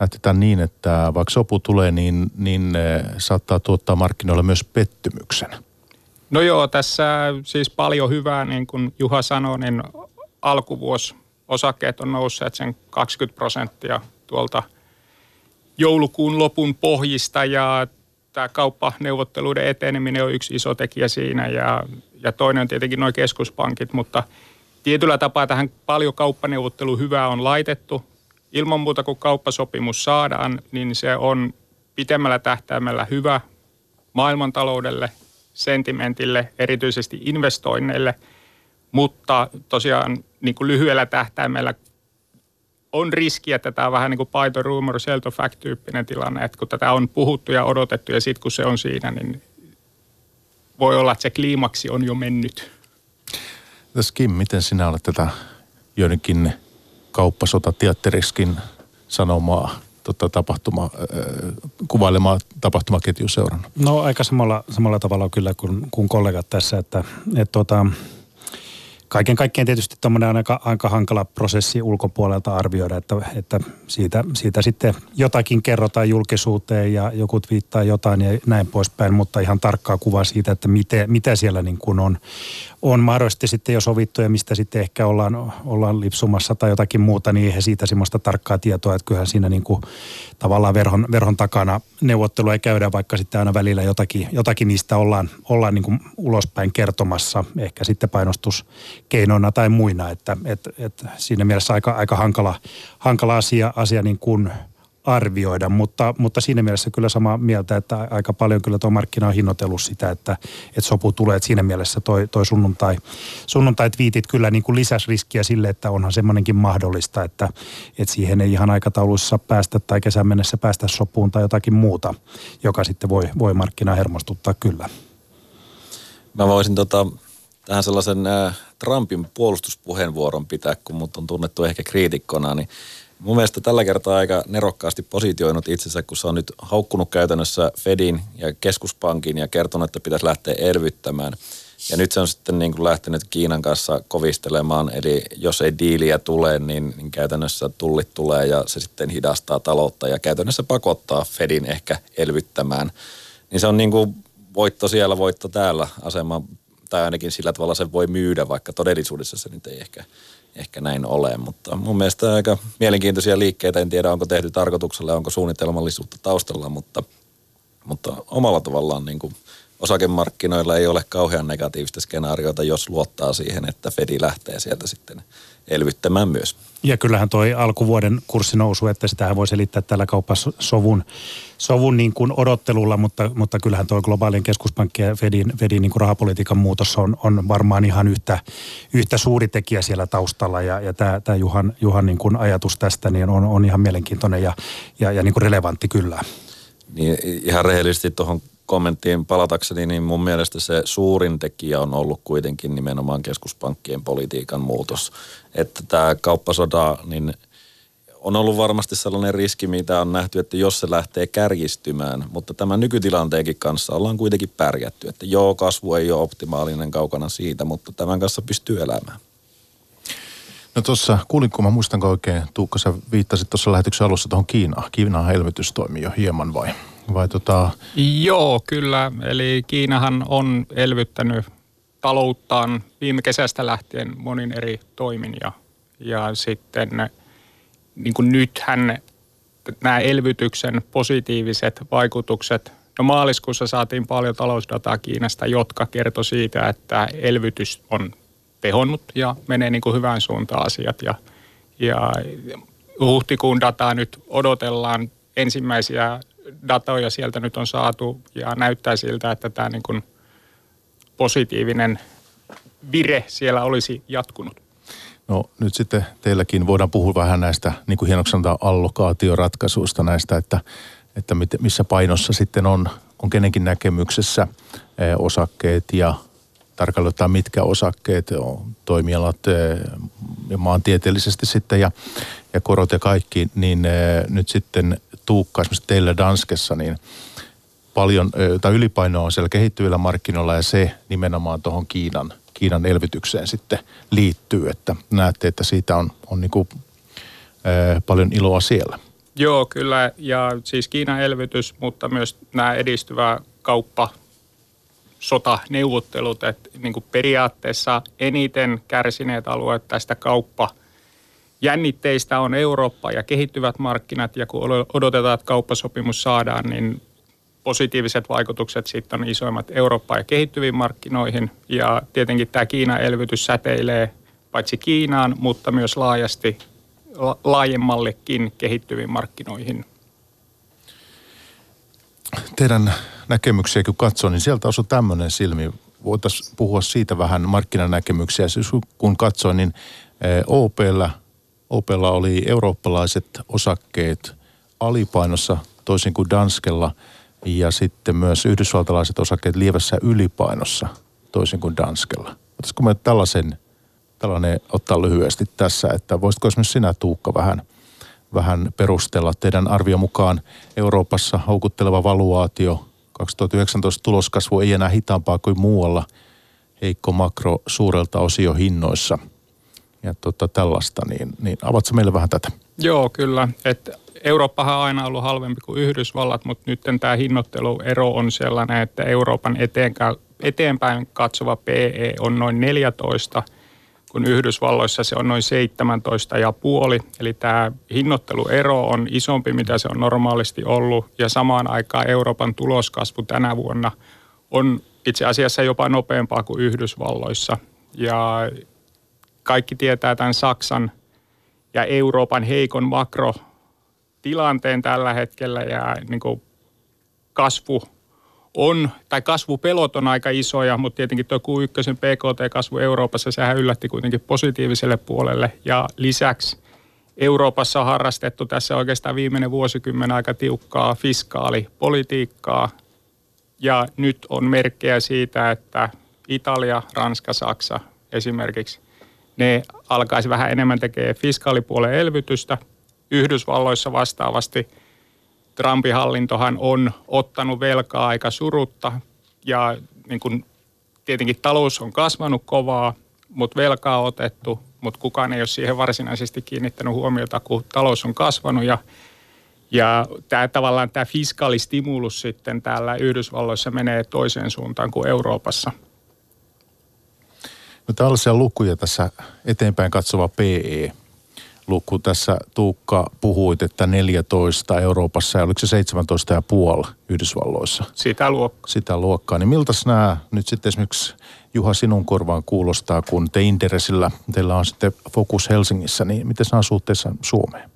näytetään niin, että vaikka sopu tulee, niin, niin eh, saattaa tuottaa markkinoille myös pettymyksen. No joo, tässä siis paljon hyvää, niin kuin Juha sanoi, niin alkuvuosi osakkeet on nousseet sen 20 prosenttia tuolta joulukuun lopun pohjista ja tämä kauppaneuvotteluiden eteneminen on yksi iso tekijä siinä ja, ja toinen on tietenkin nuo keskuspankit, mutta tietyllä tapaa tähän paljon kauppaneuvottelu hyvää on laitettu. Ilman muuta kun kauppasopimus saadaan, niin se on pitemmällä tähtäimellä hyvä maailmantaloudelle, sentimentille, erityisesti investoinneille, mutta tosiaan niin kuin lyhyellä tähtäimellä on riski, että tämä on vähän niin kuin the rumor, sell the fact tyyppinen tilanne, että kun tätä on puhuttu ja odotettu ja sitten kun se on siinä, niin voi olla, että se kliimaksi on jo mennyt. Tässä Kim, miten sinä olet tätä joidenkin kauppasotateatteriskin sanomaa tota, tapahtuma, kuvailemaa tapahtumaketju seurannut? No aika samalla, samalla tavalla kyllä kuin, kuin kollegat tässä, että et, tota, kaiken kaikkien tietysti tuommoinen aika, aika hankala prosessi ulkopuolelta arvioida, että, että siitä, siitä sitten jotakin kerrotaan julkisuuteen ja joku viittaa jotain ja näin poispäin, mutta ihan tarkkaa kuvaa siitä, että miten, mitä siellä niin kuin on, on mahdollisesti sitten jo sovittu ja mistä sitten ehkä ollaan, ollaan lipsumassa tai jotakin muuta, niin eihän siitä semmoista tarkkaa tietoa, että kyllähän siinä niin kuin tavallaan verhon, verhon takana neuvottelua ei käydä, vaikka sitten aina välillä jotakin, jotakin niistä ollaan, ollaan niin kuin ulospäin kertomassa, ehkä sitten painostus keinoina tai muina, että et, et siinä mielessä aika, aika hankala, hankala asia, asia niin kuin arvioida, mutta, mutta siinä mielessä kyllä samaa mieltä, että aika paljon kyllä tuo markkina on hinnoitellut sitä, että, että sopu tulee, että siinä mielessä toi, toi sunnuntai, sunnuntai-twiitit kyllä niin kuin lisäsi riskiä sille, että onhan semmoinenkin mahdollista, että, että siihen ei ihan aikatauluissa päästä tai kesän mennessä päästä sopuun tai jotakin muuta, joka sitten voi, voi markkinaa hermostuttaa kyllä. Mä voisin tota, tähän sellaisen äh, Trumpin puolustuspuheenvuoron pitää, kun mut on tunnettu ehkä kriitikkona, niin mun mielestä tällä kertaa aika nerokkaasti positioinut itsensä, kun se on nyt haukkunut käytännössä Fedin ja keskuspankin ja kertonut, että pitäisi lähteä elvyttämään. Ja nyt se on sitten niin kuin lähtenyt Kiinan kanssa kovistelemaan, eli jos ei diiliä tule, niin, niin käytännössä tullit tulee ja se sitten hidastaa taloutta ja käytännössä pakottaa Fedin ehkä elvyttämään. Niin se on niin kuin voitto siellä, voitto täällä asema, tai ainakin sillä tavalla se voi myydä, vaikka todellisuudessa se nyt ei ehkä, ehkä näin ole. Mutta mun mielestä aika mielenkiintoisia liikkeitä, en tiedä onko tehty tarkoituksella, onko suunnitelmallisuutta taustalla, mutta, mutta omalla tavallaan niin kuin osakemarkkinoilla ei ole kauhean negatiivista skenaariota, jos luottaa siihen, että Fedi lähtee sieltä sitten elvyttämään myös. Ja kyllähän toi alkuvuoden kurssinousu, että sitähän voi selittää tällä kauppasovun sovun niin kuin odottelulla, mutta, mutta kyllähän tuo globaalin keskuspankkien ja Fedin, Fedin niin kuin rahapolitiikan muutos on, on varmaan ihan yhtä, yhtä suuri tekijä siellä taustalla. Ja, ja tämä, tämä Juhan, Juhan niin kuin ajatus tästä niin on, on ihan mielenkiintoinen ja, ja, ja niin kuin relevantti kyllä. Niin ihan rehellisesti tuohon kommenttiin palatakseni, niin mun mielestä se suurin tekijä on ollut kuitenkin nimenomaan keskuspankkien politiikan muutos. Että tämä kauppasoda, niin on ollut varmasti sellainen riski, mitä on nähty, että jos se lähtee kärjistymään, mutta tämän nykytilanteenkin kanssa ollaan kuitenkin pärjätty, että joo, kasvu ei ole optimaalinen kaukana siitä, mutta tämän kanssa pystyy elämään. No tuossa, kuulinko mä muistanko oikein, Tuukka, sä viittasit tuossa lähetyksen alussa tuohon Kiinaan. Kiinan elvytys toimii jo hieman vai? Vai tota... Joo, kyllä. Eli Kiinahan on elvyttänyt talouttaan viime kesästä lähtien monin eri toimin ja, ja sitten niin kuin nythän nämä elvytyksen positiiviset vaikutukset, no maaliskuussa saatiin paljon talousdataa Kiinasta, jotka kertoi siitä, että elvytys on tehonnut ja menee niin kuin hyvään suuntaan asiat ja, ja huhtikuun dataa nyt odotellaan ensimmäisiä datoja sieltä nyt on saatu ja näyttää siltä, että tämä niin kuin positiivinen vire siellä olisi jatkunut. No nyt sitten teilläkin voidaan puhua vähän näistä, niin kuin hienoksi sanotaan, allokaatioratkaisuista näistä, että, että missä painossa sitten on, on kenenkin näkemyksessä eh, osakkeet ja tarkalleen mitkä osakkeet, on, toimialat eh, ja maantieteellisesti sitten ja, ja korot ja kaikki, niin eh, nyt sitten Tuukka esimerkiksi teillä Danskessa, niin paljon, tai ylipainoa on siellä kehittyvillä markkinoilla ja se nimenomaan tuohon Kiinan, Kiinan elvytykseen sitten liittyy, että näette, että siitä on, on niin kuin, paljon iloa siellä. Joo, kyllä. Ja siis Kiinan elvytys, mutta myös nämä edistyvä kauppa, sota, neuvottelut, että niin kuin periaatteessa eniten kärsineet alueet tästä kauppa – jännitteistä on Eurooppa ja kehittyvät markkinat, ja kun odotetaan, että kauppasopimus saadaan, niin positiiviset vaikutukset sitten on isoimmat Eurooppaan ja kehittyviin markkinoihin. Ja tietenkin tämä Kiinan elvytys säteilee paitsi Kiinaan, mutta myös laajasti laajemmallekin kehittyviin markkinoihin. Teidän näkemyksiä kun katsoo, niin sieltä osui tämmöinen silmi. Voitaisiin puhua siitä vähän markkinanäkemyksiä. Siis kun katsoo, niin eh, OPllä Opella oli eurooppalaiset osakkeet alipainossa toisin kuin Danskella ja sitten myös yhdysvaltalaiset osakkeet lievässä ylipainossa toisin kuin Danskella. Olisiko me tällaisen, tällainen ottaa lyhyesti tässä, että voisitko esimerkiksi sinä Tuukka vähän, vähän perustella teidän arvio mukaan Euroopassa houkutteleva valuaatio 2019 tuloskasvu ei enää hitaampaa kuin muualla, heikko makro suurelta osio hinnoissa – ja tota, tällaista, niin, niin avatko meille vähän tätä? Joo, kyllä. Et Eurooppahan on aina ollut halvempi kuin Yhdysvallat, mutta nyt tämä hinnoitteluero on sellainen, että Euroopan eteenpäin katsova PE on noin 14, kun Yhdysvalloissa se on noin 17 ja puoli. Eli tämä hinnoitteluero on isompi, mitä se on normaalisti ollut. Ja samaan aikaan Euroopan tuloskasvu tänä vuonna on itse asiassa jopa nopeampaa kuin Yhdysvalloissa. Ja kaikki tietää tämän Saksan ja Euroopan heikon makrotilanteen tällä hetkellä ja niin kuin kasvu on, tai kasvupelot on aika isoja, mutta tietenkin tuo Q1 PKT-kasvu Euroopassa, sehän yllätti kuitenkin positiiviselle puolelle. Ja lisäksi Euroopassa on harrastettu tässä oikeastaan viimeinen vuosikymmen aika tiukkaa fiskaalipolitiikkaa. Ja nyt on merkkejä siitä, että Italia, Ranska, Saksa esimerkiksi, ne alkaisi vähän enemmän tekemään fiskaalipuolen elvytystä. Yhdysvalloissa vastaavasti – Trumpin hallintohan on ottanut velkaa aika surutta ja niin kuin, tietenkin talous on kasvanut kovaa, mutta velkaa on otettu, mutta kukaan ei ole siihen varsinaisesti kiinnittänyt huomiota, kun talous on kasvanut ja ja tämä tavallaan tämä fiskaalistimulus sitten täällä Yhdysvalloissa menee toiseen suuntaan kuin Euroopassa. No tällaisia lukuja tässä eteenpäin katsova PE luku tässä Tuukka puhuit, että 14 Euroopassa ja oliko se 17,5 Yhdysvalloissa? Sitä luokkaa. Sitä luokkaa. Niin miltä nämä nyt sitten esimerkiksi Juha sinun korvaan kuulostaa, kun te Interesillä, teillä on sitten fokus Helsingissä, niin miten nämä suhteessa Suomeen?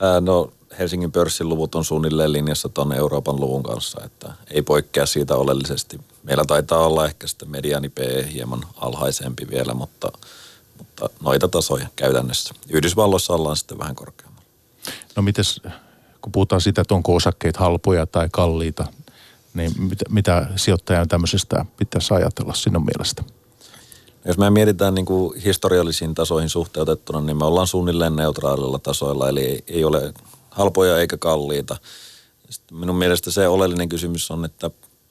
Ää, no Helsingin pörssin luvut on suunnilleen linjassa tuon Euroopan luvun kanssa, että ei poikkea siitä oleellisesti. Meillä taitaa olla ehkä sitten mediani PE hieman alhaisempi vielä, mutta – mutta noita tasoja käytännössä. Yhdysvalloissa ollaan sitten vähän korkeammalla. No mites, kun puhutaan siitä, että onko osakkeet halpoja tai kalliita, niin mitä, mitä sijoittajan tämmöisestä pitäisi ajatella sinun mielestä? Jos me mietitään niin kuin historiallisiin tasoihin suhteutettuna, niin me ollaan suunnilleen neutraalilla tasoilla, eli ei ole halpoja eikä kalliita. Sitten minun mielestä se oleellinen kysymys on, että,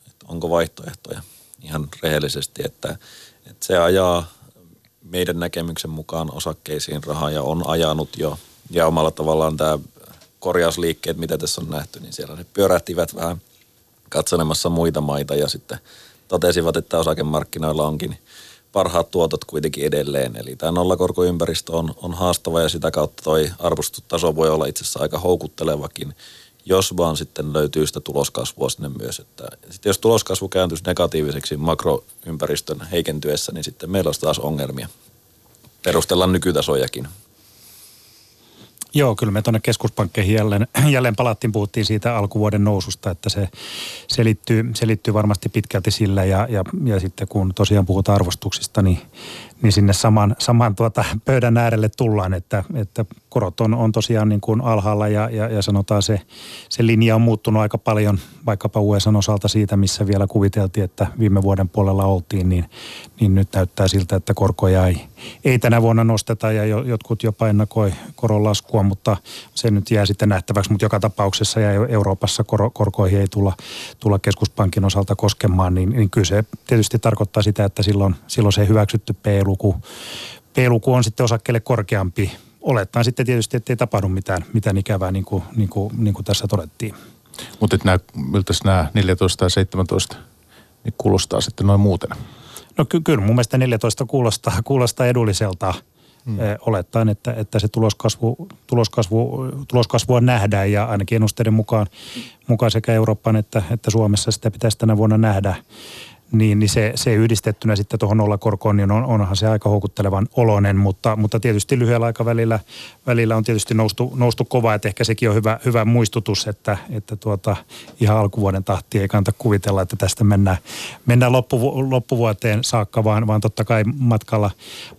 että onko vaihtoehtoja ihan rehellisesti, että, että se ajaa meidän näkemyksen mukaan osakkeisiin rahaa ja on ajanut jo. Ja omalla tavallaan tämä korjausliikkeet, mitä tässä on nähty, niin siellä ne pyörähtivät vähän katselemassa muita maita ja sitten totesivat, että osakemarkkinoilla onkin parhaat tuotot kuitenkin edelleen. Eli tämä nollakorkoympäristö on, on haastava ja sitä kautta toi arvostustaso voi olla itse asiassa aika houkuttelevakin, jos vaan sitten löytyy sitä tuloskasvua sinne myös. Että sitten jos tuloskasvu kääntyisi negatiiviseksi makroympäristön heikentyessä, niin sitten meillä olisi taas ongelmia. Perustellaan nykytasojakin. Joo, kyllä me tuonne keskuspankkeihin jälleen, jälleen palattiin, puhuttiin siitä alkuvuoden noususta, että se selittyy, selittyy varmasti pitkälti sillä ja, ja, ja sitten kun tosiaan puhutaan arvostuksista, niin niin sinne saman, saman tuota pöydän äärelle tullaan, että, että korot on, on tosiaan niin kuin alhaalla ja, ja, ja sanotaan se, se linja on muuttunut aika paljon vaikkapa USA osalta siitä, missä vielä kuviteltiin, että viime vuoden puolella oltiin, niin, niin nyt näyttää siltä, että korkoja ei, ei tänä vuonna nosteta ja jotkut jopa ennakoi koron laskua, mutta se nyt jää sitten nähtäväksi, mutta joka tapauksessa ja Euroopassa kor, korkoihin ei tulla, tulla keskuspankin osalta koskemaan, niin, niin kyllä se tietysti tarkoittaa sitä, että silloin, silloin se hyväksytty PLU B-luku, B-luku on sitten osakkeelle korkeampi. Olettaen sitten tietysti, että ei tapahdu mitään, mitään ikävää, niin kuin, niin kuin, niin kuin tässä todettiin. Mutta miltä nämä 14 ja 17 niin kuulostaa sitten noin muuten? No ky- kyllä mun mielestä 14 kuulostaa, kuulostaa edulliselta. Hmm. olettaen, että, että se tuloskasvu, tuloskasvu, tuloskasvua nähdään ja ainakin ennusteiden mukaan, mukaan sekä Euroopan että, että Suomessa sitä pitäisi tänä vuonna nähdä niin, niin se, se yhdistettynä sitten tuohon nollakorkoon, niin on, onhan se aika houkuttelevan oloinen, mutta, mutta tietysti lyhyellä aikavälillä välillä on tietysti noustu, noustu kova, että ehkä sekin on hyvä, hyvä muistutus, että, että tuota, ihan alkuvuoden tahti ei kannata kuvitella, että tästä mennään, mennään loppuvu, loppuvuoteen saakka, vaan, vaan totta kai matkalla,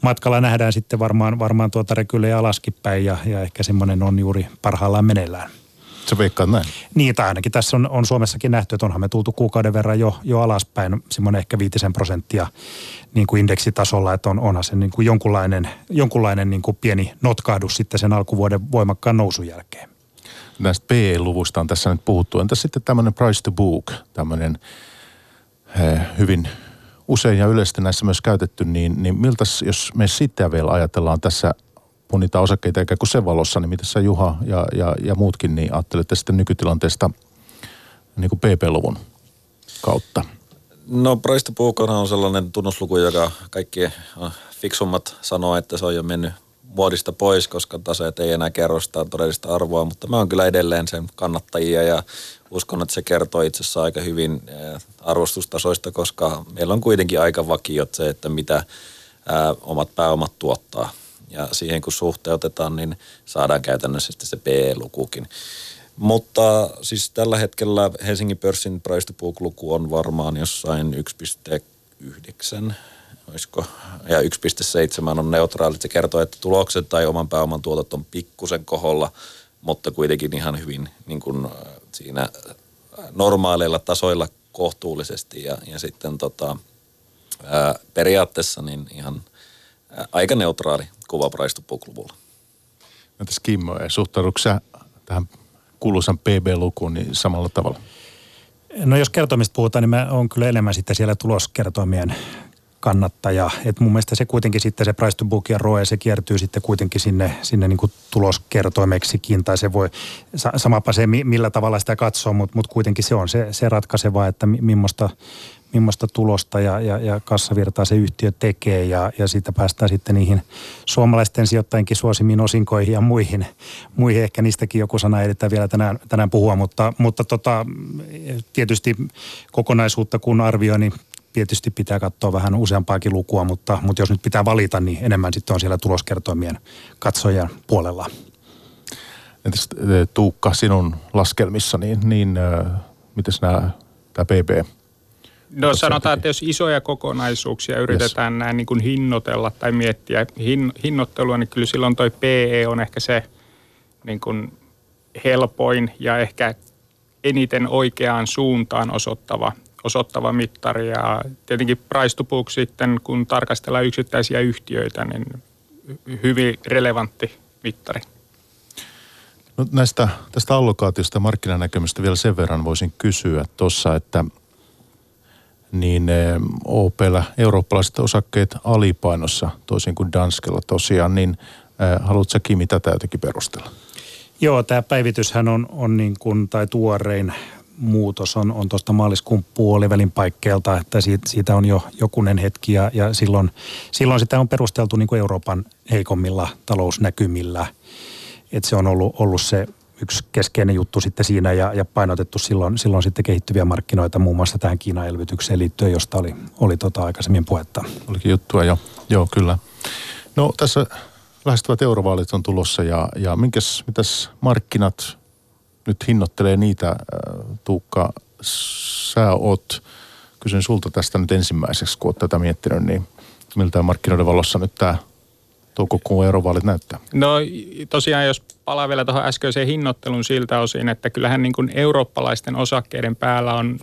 matkalla nähdään sitten varmaan, varmaan tuota rekylle alaskin päin ja, ja ehkä semmoinen on juuri parhaillaan meneillään. Sä veikkaat näin? Niin, tai ainakin tässä on, on Suomessakin nähty, että onhan me tultu kuukauden verran jo, jo alaspäin, semmoinen ehkä viitisen prosenttia niin kuin indeksitasolla, että on, onhan se niin kuin jonkunlainen, jonkunlainen niin kuin pieni notkahdus sitten sen alkuvuoden voimakkaan nousun jälkeen. Näistä PE-luvusta on tässä nyt puhuttu. Entä sitten tämmöinen price to book, tämmöinen eh, hyvin usein ja yleisesti näissä myös käytetty, niin, niin miltä jos me sitten vielä ajatellaan tässä punnitaan osakkeita eikä kuin sen valossa, niin mitä sä Juha ja, ja, ja muutkin, niin ajattelette sitten nykytilanteesta niin kuin PP-luvun kautta? No Price on sellainen tunnusluku, joka kaikki äh, fiksummat sanoo, että se on jo mennyt muodista pois, koska taseet ei enää kerro sitä todellista arvoa, mutta mä oon kyllä edelleen sen kannattajia ja uskon, että se kertoo itse asiassa aika hyvin äh, arvostustasoista, koska meillä on kuitenkin aika vakiot se, että mitä ää, omat pääomat tuottaa. Ja siihen kun suhteutetaan, niin saadaan käytännössä sitten se PE-lukukin. Mutta siis tällä hetkellä Helsingin pörssin price to luku on varmaan jossain 1,9, olisiko, ja 1,7 on neutraali. Se kertoo, että tulokset tai oman pääoman tuotot on pikkusen koholla, mutta kuitenkin ihan hyvin niin kuin siinä normaaleilla tasoilla kohtuullisesti ja, ja sitten tota, ää, periaatteessa niin ihan aika neutraali kuva price to book luvulla. Entäs Kimmo, suhtaudutko sä tähän kuuluisan PB-lukuun niin samalla tavalla? No jos kertomista puhutaan, niin mä oon kyllä enemmän sitten siellä tuloskertomien kannattaja. Et mun mielestä se kuitenkin sitten se price to book ja ROE, se kiertyy sitten kuitenkin sinne, sinne niin kuin tuloskertoimeksikin. Tai se voi, samapa se millä tavalla sitä katsoo, mutta mut kuitenkin se on se, se ratkaiseva, että millaista, millaista tulosta ja, ja, ja kassavirtaa se yhtiö tekee ja, ja siitä päästään sitten niihin suomalaisten sijoittajienkin suosimiin osinkoihin ja muihin. muihin. Ehkä niistäkin joku sana ehditään vielä tänään, tänään puhua, mutta, mutta tota, tietysti kokonaisuutta kun arvioi, niin tietysti pitää katsoa vähän useampaakin lukua, mutta, mutta jos nyt pitää valita, niin enemmän sitten on siellä tuloskertoimien katsojan puolella. Entäs eh, Tuukka, sinun laskelmissa, niin, niin äh, miten nämä, tämä PP? No sanotaan, että jos isoja kokonaisuuksia yritetään yes. näin niin kuin hinnoitella tai miettiä hin, hinnoittelua, niin kyllä silloin toi PE on ehkä se niin kuin helpoin ja ehkä eniten oikeaan suuntaan osoittava osoittava mittari ja tietenkin price to book sitten, kun tarkastellaan yksittäisiä yhtiöitä, niin hyvin relevantti mittari. No näistä, tästä allokaatiosta ja markkinanäkemystä vielä sen verran voisin kysyä tuossa, että niin eh, OPllä eurooppalaiset osakkeet alipainossa, toisin kuin Danskella tosiaan, niin eh, haluatko Kimi tätä jotenkin perustella? Joo, tämä päivityshän on, on niin kuin, tai tuorein muutos on, on tuosta maaliskuun puolivälin paikkeelta, että siitä, siitä on jo jokunen hetki ja, ja silloin, silloin sitä on perusteltu niin kuin Euroopan heikommilla talousnäkymillä. Että se on ollut, ollut se yksi keskeinen juttu sitten siinä ja, ja painotettu silloin, silloin sitten kehittyviä markkinoita muun muassa tähän Kiinan elvytykseen liittyen, josta oli, oli tota aikaisemmin puhetta. Olikin juttua jo, joo kyllä. No tässä lähestyvät eurovaalit on tulossa ja, ja minkäs, mitäs markkinat nyt hinnoittelee niitä, äh, Tuukka, sä oot, kysyn sulta tästä nyt ensimmäiseksi, kun oot tätä miettinyt, niin miltä markkinoiden valossa nyt tämä toukokuun eurovaalit näyttää? No tosiaan, jos palaa vielä tuohon äskeiseen hinnoittelun siltä osin, että kyllähän niin kuin eurooppalaisten osakkeiden päällä on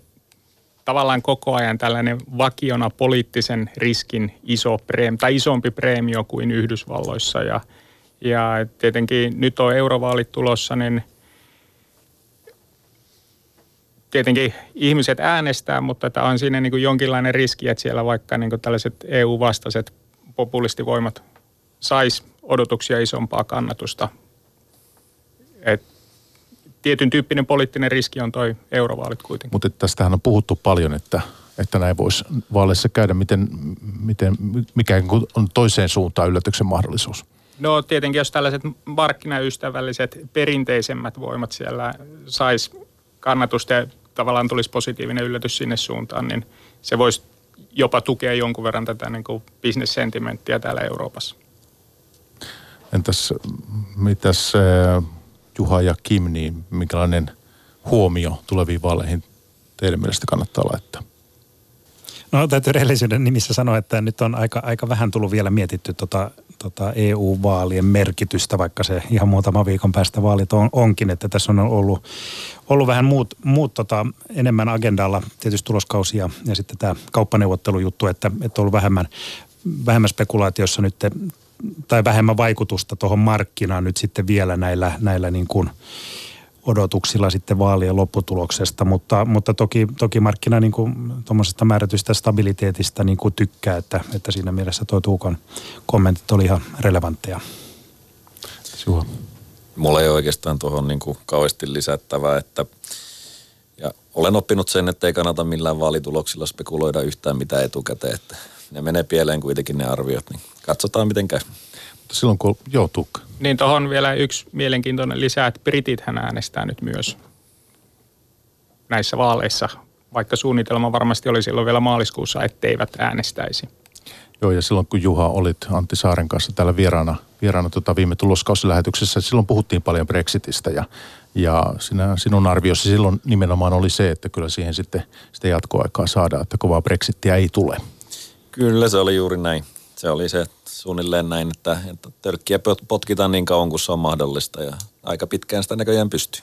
tavallaan koko ajan tällainen vakiona poliittisen riskin iso preem, tai isompi preemio kuin Yhdysvalloissa. Ja, ja tietenkin nyt on eurovaalit tulossa, niin tietenkin ihmiset äänestää, mutta tämä on siinä niin kuin jonkinlainen riski, että siellä vaikka niin kuin tällaiset EU-vastaiset populistivoimat sais odotuksia isompaa kannatusta. Et tietyn tyyppinen poliittinen riski on toi eurovaalit kuitenkin. Mutta tästähän on puhuttu paljon, että, että näin voisi vaaleissa käydä. Miten, miten, mikä on toiseen suuntaan yllätyksen mahdollisuus? No tietenkin, jos tällaiset markkinaystävälliset perinteisemmät voimat siellä sais kannatusta ja tavallaan tulisi positiivinen yllätys sinne suuntaan, niin se voisi jopa tukea jonkun verran tätä niin kuin bisnessentimenttiä täällä Euroopassa. Entäs mitäs Juha ja Kim, niin minkälainen huomio tuleviin vaaleihin teidän mielestä kannattaa laittaa? No täytyy rehellisyyden nimissä sanoa, että nyt on aika, aika vähän tullut vielä mietitty tota, tota EU-vaalien merkitystä, vaikka se ihan muutama viikon päästä vaalit on, onkin, että tässä on ollut, ollut vähän muut, muut tota, enemmän agendalla, tietysti tuloskausia ja sitten tämä kauppaneuvottelujuttu, että, että on ollut vähemmän, vähemmän spekulaatiossa nyt tai vähemmän vaikutusta tuohon markkinaan nyt sitten vielä näillä, näillä niin kuin odotuksilla sitten vaalien lopputuloksesta, mutta, mutta toki, toki markkina niin kuin tuommoisesta määrätystä stabiliteetista niin kuin tykkää, että, että siinä mielessä tuo Tuukan kommentit oli ihan relevantteja. Suha. Mulla ei oikeastaan tuohon niin kuin kauheasti lisättävää, että ja olen oppinut sen, että ei kannata millään vaalituloksilla spekuloida yhtään mitään etukäteen, että ne menee pieleen kuitenkin ne arviot, niin katsotaan miten käy. Mutta silloin kun joutuu. Niin tuohon vielä yksi mielenkiintoinen lisää, että britit hän äänestää nyt myös näissä vaaleissa, vaikka suunnitelma varmasti oli silloin vielä maaliskuussa, etteivät äänestäisi. Joo, ja silloin kun Juha olit Antti Saaren kanssa täällä vieraana, vieraana tota viime tuloskausilähetyksessä, silloin puhuttiin paljon Brexitistä ja, ja sinä, sinun arviosi silloin nimenomaan oli se, että kyllä siihen sitten sitä jatkoaikaa saadaan, että kovaa Brexittiä ei tule. Kyllä se oli juuri näin. Se oli se suunnilleen näin, että, että törkkiä potkitaan niin kauan kuin se on mahdollista ja aika pitkään sitä näköjään pystyy.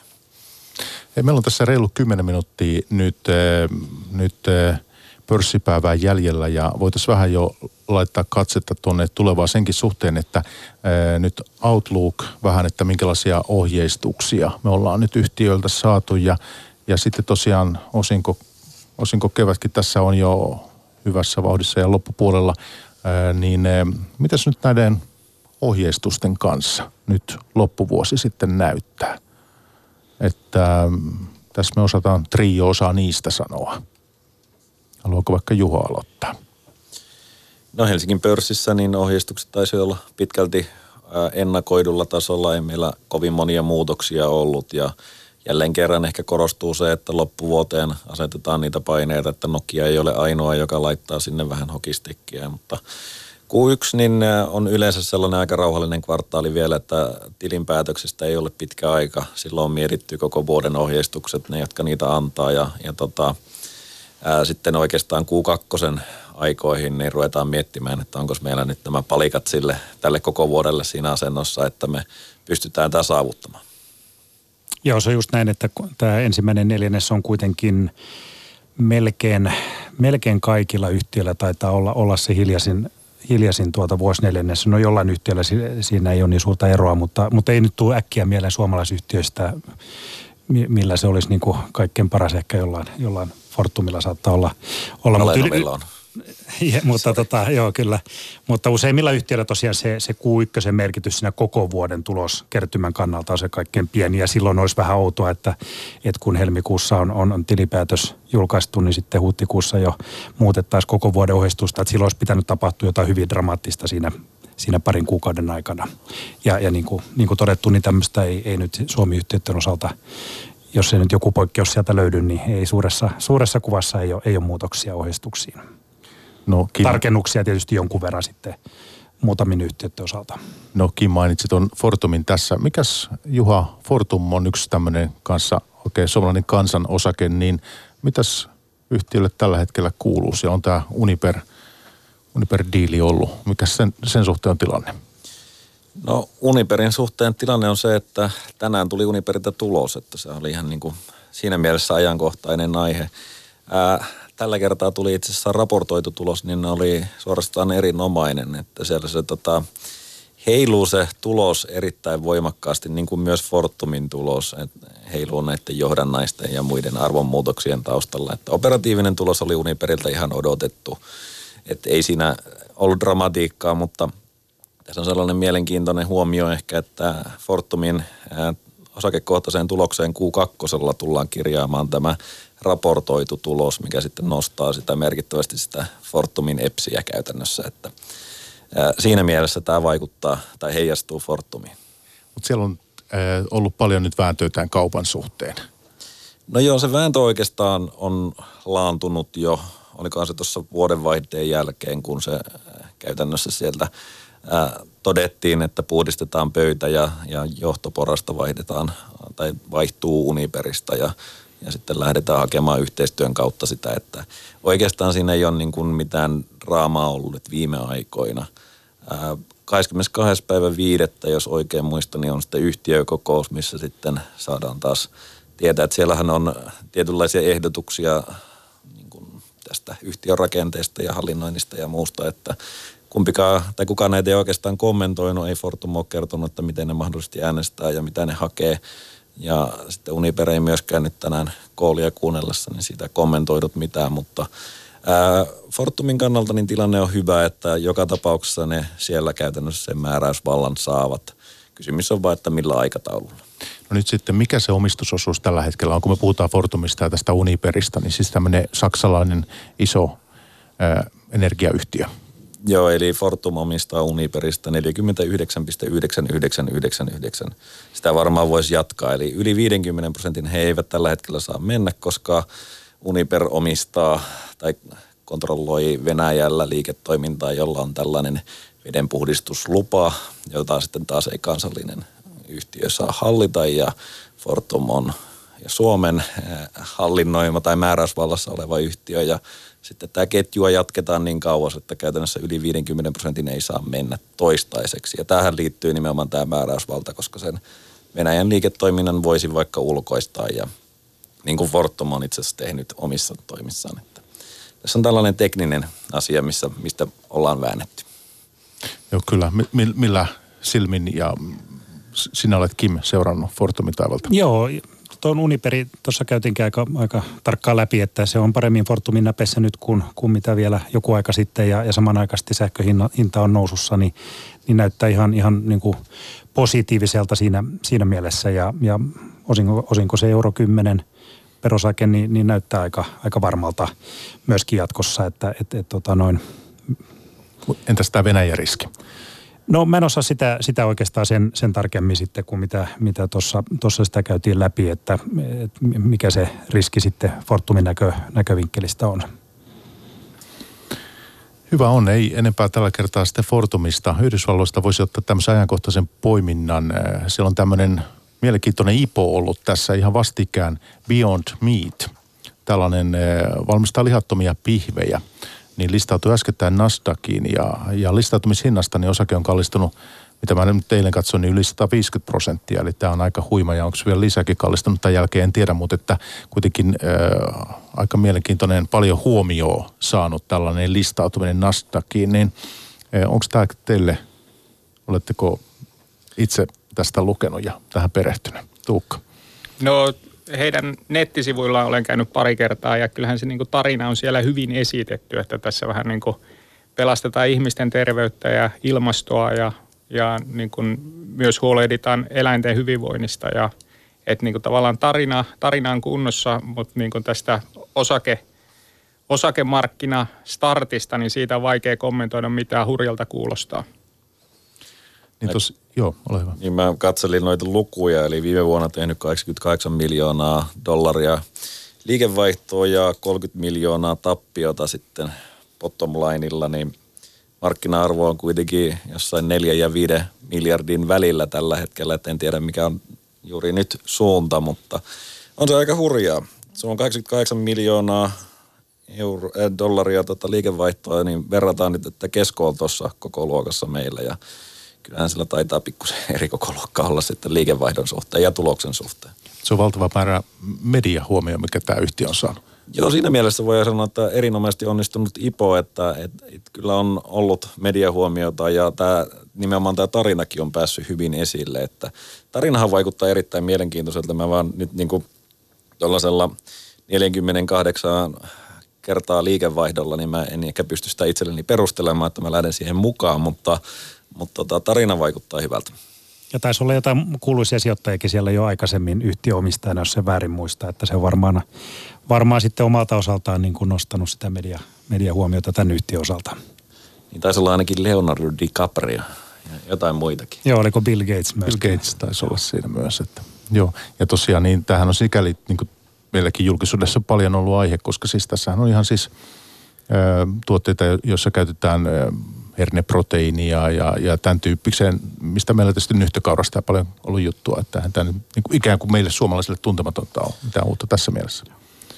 Hei, meillä on tässä reilu 10 minuuttia nyt, äh, nyt äh, pörssipäivää jäljellä ja voitaisiin vähän jo laittaa katsetta tuonne tulevaan senkin suhteen, että ää, nyt Outlook vähän, että minkälaisia ohjeistuksia me ollaan nyt yhtiöiltä saatu ja, ja sitten tosiaan osinko, osinko kevätkin tässä on jo hyvässä vauhdissa ja loppupuolella, niin mitäs nyt näiden ohjeistusten kanssa nyt loppuvuosi sitten näyttää? Että tässä me osataan, trio osaa niistä sanoa. Haluaako vaikka Juho aloittaa? No Helsingin pörssissä niin ohjeistukset taisi olla pitkälti ennakoidulla tasolla. Ei meillä kovin monia muutoksia ollut ja jälleen kerran ehkä korostuu se, että loppuvuoteen asetetaan niitä paineita, että Nokia ei ole ainoa, joka laittaa sinne vähän hokistikkiä, mutta Q1 niin on yleensä sellainen aika rauhallinen kvartaali vielä, että tilinpäätöksestä ei ole pitkä aika. Silloin on mietitty koko vuoden ohjeistukset, ne jotka niitä antaa ja, ja tota, ää, sitten oikeastaan Q2 aikoihin niin ruvetaan miettimään, että onko meillä nyt nämä palikat sille tälle koko vuodelle siinä asennossa, että me pystytään tämä saavuttamaan. Joo, se on just näin, että tämä ensimmäinen neljännes on kuitenkin melkein, melkein kaikilla yhtiöillä taitaa olla, olla se hiljaisin, hiljaisin tuota vuosineljännes. No jollain yhtiöllä siinä ei ole niin suurta eroa, mutta, mutta ei nyt tule äkkiä mieleen suomalaisyhtiöistä, millä se olisi niin kuin kaikkein paras ehkä jollain, jollain Fortumilla saattaa olla. olla mutta yli, on. Ja, mutta tota, joo, kyllä. Mutta useimmilla yhtiöillä tosiaan se, se Q1 merkitys siinä koko vuoden tuloskertymän kannalta on se kaikkein pieni. Ja silloin olisi vähän outoa, että, että kun helmikuussa on, on, on tilipäätös julkaistu, niin sitten huhtikuussa jo muutettaisiin koko vuoden ohjeistusta. Että silloin olisi pitänyt tapahtua jotain hyvin dramaattista siinä siinä parin kuukauden aikana. Ja, ja niin, kuin, niin kuin todettu, niin tämmöistä ei, ei nyt Suomi-yhtiöiden osalta jos ei nyt joku poikkeus sieltä löydy, niin ei suuressa, suuressa kuvassa ei ole, ei ole muutoksia ohjeistuksiin. No, Kim... Tarkennuksia tietysti jonkun verran sitten muutamin yhtiöiden osalta. No Kim mainitsi tuon Fortumin tässä. Mikäs Juha, Fortum on yksi tämmöinen kanssa, okei okay, suomalainen kansan osake, niin mitäs yhtiölle tällä hetkellä kuuluu? Se on tämä Uniper, Uniper-diili ollut. Mikä sen, sen suhteen on tilanne? No Uniperin suhteen tilanne on se, että tänään tuli Uniperiltä tulos, että se oli ihan niin kuin siinä mielessä ajankohtainen aihe. Ää, tällä kertaa tuli itse asiassa raportoitu tulos, niin oli suorastaan erinomainen, että siellä se tota, heiluu se tulos erittäin voimakkaasti, niin kuin myös Fortumin tulos, että heiluu näiden johdannaisten ja muiden arvonmuutoksien taustalla. Että operatiivinen tulos oli Uniperiltä ihan odotettu, että ei siinä ollut dramatiikkaa, mutta tässä on sellainen mielenkiintoinen huomio ehkä, että Fortumin osakekohtaiseen tulokseen Q2 tullaan kirjaamaan tämä raportoitu tulos, mikä sitten nostaa sitä merkittävästi sitä Fortumin EPSiä käytännössä, että siinä mielessä tämä vaikuttaa tai heijastuu Fortumiin. Mutta siellä on ollut paljon nyt vääntöä tämän kaupan suhteen. No joo, se vääntö oikeastaan on laantunut jo, olikohan se tuossa vuodenvaihteen jälkeen, kun se käytännössä sieltä ää, todettiin, että puhdistetaan pöytä ja, ja johtoporasta vaihdetaan tai vaihtuu Uniperista ja, ja sitten lähdetään hakemaan yhteistyön kautta sitä, että oikeastaan siinä ei ole niin kuin mitään draamaa ollut viime aikoina. Ää, 22. päivä viidettä, jos oikein muistan, niin on sitten yhtiökokous, missä sitten saadaan taas tietää, että siellähän on tietynlaisia ehdotuksia niin kuin tästä yhtiön rakenteesta ja hallinnoinnista ja muusta, että kumpikaan, tai kukaan näitä ei oikeastaan kommentoinut, ei Fortum ole kertonut, että miten ne mahdollisesti äänestää ja mitä ne hakee. Ja sitten Uniper ei myöskään nyt tänään koolia kuunnellessa, niin siitä kommentoidut mitään, mutta ää, Fortumin kannalta niin tilanne on hyvä, että joka tapauksessa ne siellä käytännössä sen määräysvallan saavat. Kysymys on vain, että millä aikataululla. No nyt sitten, mikä se omistusosuus tällä hetkellä on, kun me puhutaan Fortumista ja tästä Uniperista, niin siis tämmöinen saksalainen iso ää, energiayhtiö. Joo, eli Fortum omistaa Uniperistä 49,9999. Sitä varmaan voisi jatkaa. Eli yli 50 prosentin he eivät tällä hetkellä saa mennä, koska Uniper omistaa tai kontrolloi Venäjällä liiketoimintaa, jolla on tällainen vedenpuhdistuslupa, jota sitten taas ei kansallinen yhtiö saa hallita ja Fortum on ja Suomen hallinnoima tai määräysvallassa oleva yhtiö ja sitten tämä ketjua jatketaan niin kauas, että käytännössä yli 50 prosentin ei saa mennä toistaiseksi. Ja tähän liittyy nimenomaan tämä määräysvalta, koska sen Venäjän liiketoiminnan voisi vaikka ulkoistaa ja niin kuin Fortum on itse asiassa tehnyt omissa toimissaan. Että tässä on tällainen tekninen asia, missä, mistä ollaan väännetty. Joo, kyllä. M- millä silmin ja sinä olet Kim seurannut Fortumin taivalta? Joo, tuon Uniperi tuossa käytiinkin aika, aika tarkkaan läpi, että se on paremmin Fortumin näpeissä nyt kuin, kuin mitä vielä joku aika sitten ja, ja samanaikaisesti sähköhinta on nousussa, niin, niin näyttää ihan, ihan niin kuin positiiviselta siinä, siinä mielessä ja, ja osinko, osinko se euro 10 perosake, niin, niin näyttää aika, aika varmalta myöskin jatkossa, että et, et, tota noin. Entäs tämä Venäjä riski? No mä en osaa sitä, sitä oikeastaan sen, sen tarkemmin sitten kuin mitä, mitä tuossa sitä käytiin läpi, että, että mikä se riski sitten Fortumin näkö, näkövinkkelistä on. Hyvä on, ei enempää tällä kertaa sitten Fortumista. Yhdysvalloista voisi ottaa tämmöisen ajankohtaisen poiminnan. Äh, siellä on tämmöinen mielenkiintoinen IPO ollut tässä ihan vastikään, Beyond Meat. Tällainen äh, valmistaa lihattomia pihvejä niin listautui äskettäin Nasdaqin ja, ja listautumishinnasta niin osake on kallistunut, mitä mä nyt eilen katsoin, niin yli 150 prosenttia. Eli tämä on aika huima ja onko vielä lisäkin kallistunut tämän jälkeen, en tiedä, mutta että kuitenkin äh, aika mielenkiintoinen, paljon huomioon saanut tällainen listautuminen Nasdaqiin, niin onko tämä teille, oletteko itse tästä lukenut ja tähän perehtynyt? Tuukka. No heidän nettisivuillaan olen käynyt pari kertaa ja kyllähän se niin kuin tarina on siellä hyvin esitetty, että tässä vähän niin kuin pelastetaan ihmisten terveyttä ja ilmastoa ja, ja niin kuin myös huolehditaan eläinten hyvinvoinnista ja että niin kuin tavallaan tarina, tarina on kunnossa, mutta niin kuin tästä osake, osakemarkkina startista, niin siitä on vaikea kommentoida mitä hurjalta kuulostaa. Niin tos, joo, ole hyvä. Niin mä katselin noita lukuja, eli viime vuonna tehnyt 88 miljoonaa dollaria liikevaihtoa ja 30 miljoonaa tappiota sitten bottom lineilla, niin markkina-arvo on kuitenkin jossain 4 ja 5 miljardin välillä tällä hetkellä, että en tiedä mikä on juuri nyt suunta, mutta on se aika hurjaa. Se on 88 miljoonaa euro, äh, dollaria tota liikevaihtoa, niin verrataan nyt, että kesko on tuossa koko luokassa meillä ja kyllähän sillä taitaa pikkusen eri koko luokka olla sitten liikevaihdon suhteen ja tuloksen suhteen. Se on valtava määrä mediahuomio, mikä tämä yhtiö on saanut. Joo, siinä mielessä voi sanoa, että erinomaisesti onnistunut IPO, että, että, että kyllä on ollut mediahuomiota ja tämä, nimenomaan tämä tarinakin on päässyt hyvin esille. Että tarinahan vaikuttaa erittäin mielenkiintoiselta. Mä vaan nyt niin kuin tuollaisella 48 kertaa liikevaihdolla, niin mä en ehkä pysty sitä itselleni perustelemaan, että mä lähden siihen mukaan, mutta mutta tota, tarina vaikuttaa hyvältä. Ja taisi olla jotain kuuluisia sijoittajiakin siellä jo aikaisemmin yhtiöomistajana, jos se väärin muistaa, että se on varmaan, varmaan sitten omalta osaltaan niin kuin nostanut sitä media, mediahuomiota tämän yhtiön osalta. Niin taisi olla ainakin Leonardo DiCaprio ja jotain muitakin. Joo, oliko Bill Gates myös? Bill Gates taisi olla siinä myös. Että, joo, ja tosiaan niin tämähän on sikäli niin kuin meilläkin julkisuudessa paljon ollut aihe, koska siis tässähän on ihan siis ö, tuotteita, joissa käytetään ö, herneproteiinia ja, ja tämän tyyppiseen, mistä meillä tietysti nyhtökaurasta on paljon ollut juttua, että tämä niin kuin ikään kuin meille suomalaisille tuntematonta on mitään uutta tässä mielessä.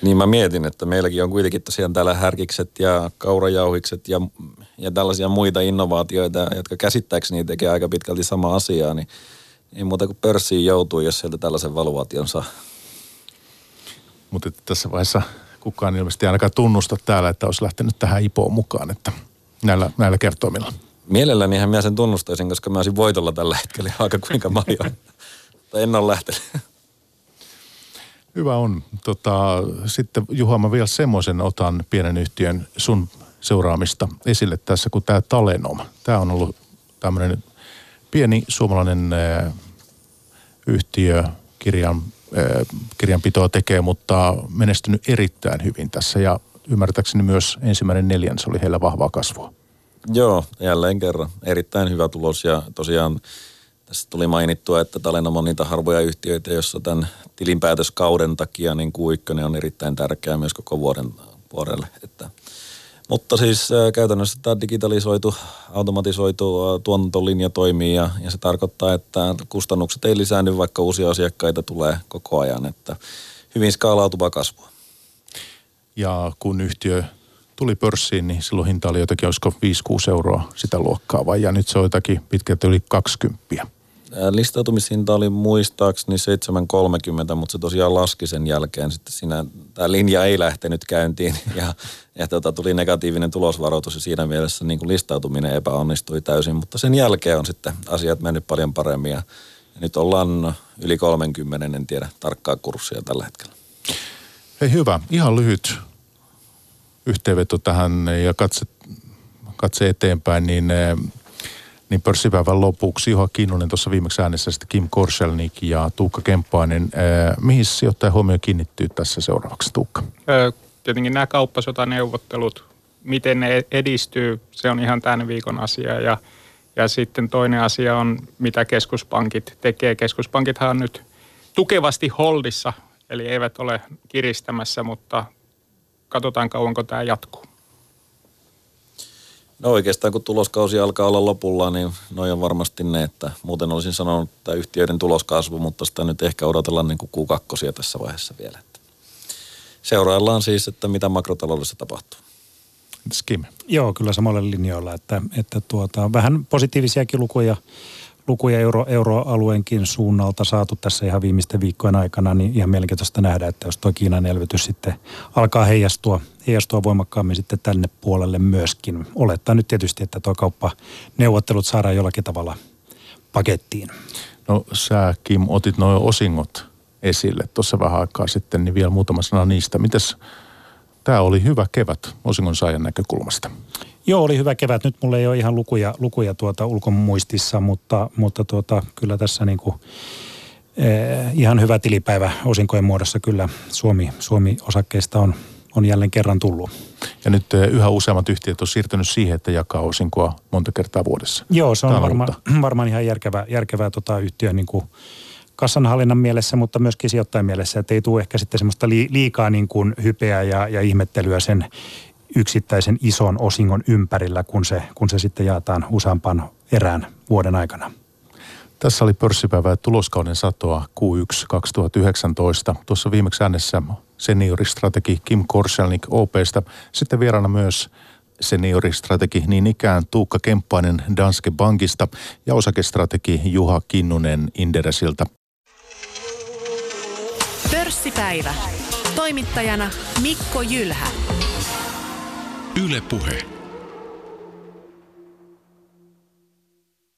Niin mä mietin, että meilläkin on kuitenkin tosiaan täällä härkikset ja kaurajauhikset ja, ja tällaisia muita innovaatioita, jotka käsittääkseni tekee aika pitkälti sama asiaa, niin ei muuta kuin pörssiin joutuu, jos sieltä tällaisen valuaation saa. Mutta tässä vaiheessa kukaan ilmeisesti ainakaan tunnusta täällä, että olisi lähtenyt tähän IPOon mukaan, että – näillä, näillä kertoimilla? Mielelläni ihan minä sen tunnustaisin, koska mä olisin voitolla tällä hetkellä aika kuinka paljon. tai en ole lähtenyt. Hyvä on. Tota, sitten Juha, mä vielä semmoisen otan pienen yhtiön sun seuraamista esille tässä, kun tämä Talenom. Tämä on ollut tämmöinen pieni suomalainen äh, yhtiö, kirjan, äh, kirjanpitoa tekee, mutta menestynyt erittäin hyvin tässä ja ymmärtääkseni myös ensimmäinen neljännes oli heillä vahvaa kasvua. Joo, jälleen kerran. Erittäin hyvä tulos ja tosiaan tässä tuli mainittua, että Talenom on niitä harvoja yhtiöitä, jossa tämän tilinpäätöskauden takia niin Q1 on erittäin tärkeä myös koko vuoden, vuodelle. Että Mutta siis käytännössä tämä digitalisoitu, automatisoitu tuotantolinja toimii ja, ja se tarkoittaa, että kustannukset ei lisäänny, vaikka uusia asiakkaita tulee koko ajan, että hyvin skaalautuva kasvua. Ja kun yhtiö tuli pörssiin, niin silloin hinta oli jotakin, olisiko 5-6 euroa sitä luokkaa vai ja nyt se on jotakin pitkälti yli 20. Listautumishinta oli muistaakseni 7,30, mutta se tosiaan laski sen jälkeen. Sitten siinä tämä linja ei lähtenyt käyntiin ja, ja tota, tuli negatiivinen tulosvaroitus ja siinä mielessä niin kuin listautuminen epäonnistui täysin. Mutta sen jälkeen on sitten asiat mennyt paljon paremmin ja, nyt ollaan yli 30, en tiedä tarkkaa kurssia tällä hetkellä. Hei hyvä, ihan lyhyt yhteenveto tähän ja katse, katse eteenpäin, niin niin pörssipäivän lopuksi Juha Kinnunen tuossa viimeksi äänessä sitten Kim Korselnik ja Tuukka Kemppainen. Äh, mihin sijoittaja huomio kiinnittyy tässä seuraavaksi, Tuukka? Tietenkin nämä kauppasotaneuvottelut, miten ne edistyy, se on ihan tämän viikon asia. Ja, ja sitten toinen asia on, mitä keskuspankit tekee. Keskuspankithan on nyt tukevasti holdissa, eli eivät ole kiristämässä, mutta katsotaan kauanko tämä jatkuu. No oikeastaan kun tuloskausi alkaa olla lopulla, niin noin on varmasti ne, että muuten olisin sanonut, että yhtiöiden tuloskasvu, mutta sitä nyt ehkä odotellaan niin kuin Q2 tässä vaiheessa vielä. Seuraillaan siis, että mitä makrotaloudessa tapahtuu. Skim. Joo, kyllä samalla linjoilla, että, että tuota, vähän positiivisiakin lukuja lukuja euro, euroalueenkin suunnalta saatu tässä ihan viimeisten viikkojen aikana, niin ihan mielenkiintoista nähdä, että jos tuo Kiinan elvytys sitten alkaa heijastua, heijastua voimakkaammin sitten tänne puolelle myöskin. Olettaa nyt tietysti, että tuo kauppaneuvottelut saadaan jollakin tavalla pakettiin. No sä Kim otit noin osingot esille tuossa vähän aikaa sitten, niin vielä muutama sana niistä. Mites tämä oli hyvä kevät osingon saajan näkökulmasta? Joo, oli hyvä kevät. Nyt mulla ei ole ihan lukuja, lukuja tuota ulkomuistissa, mutta, mutta tuota, kyllä tässä niin kuin, eh, ihan hyvä tilipäivä osinkojen muodossa kyllä Suomi, Suomi-osakkeista on, on jälleen kerran tullut. Ja nyt eh, yhä useammat yhtiöt on siirtynyt siihen, että jakaa osinkoa monta kertaa vuodessa. Joo, se on varma, varmaan ihan järkevää, järkevää tota yhtiön niin kuin kassanhallinnan mielessä, mutta myöskin sijoittajan mielessä, että ei tule ehkä sitten semmoista liikaa niin kuin hypeä ja, ja ihmettelyä sen yksittäisen ison osingon ympärillä, kun se, kun se sitten jaetaan useampaan erään vuoden aikana. Tässä oli pörssipäivä tuloskauden satoa Q1 2019. Tuossa viimeksi äänessä senioristrategi Kim Korselnik OPstä. Sitten vieraana myös senioristrategi niin ikään Tuukka Kemppainen Danske Bankista ja osakestrategi Juha Kinnunen Inderesiltä. Pörssipäivä. Toimittajana Mikko Jylhä. Yle Puhe.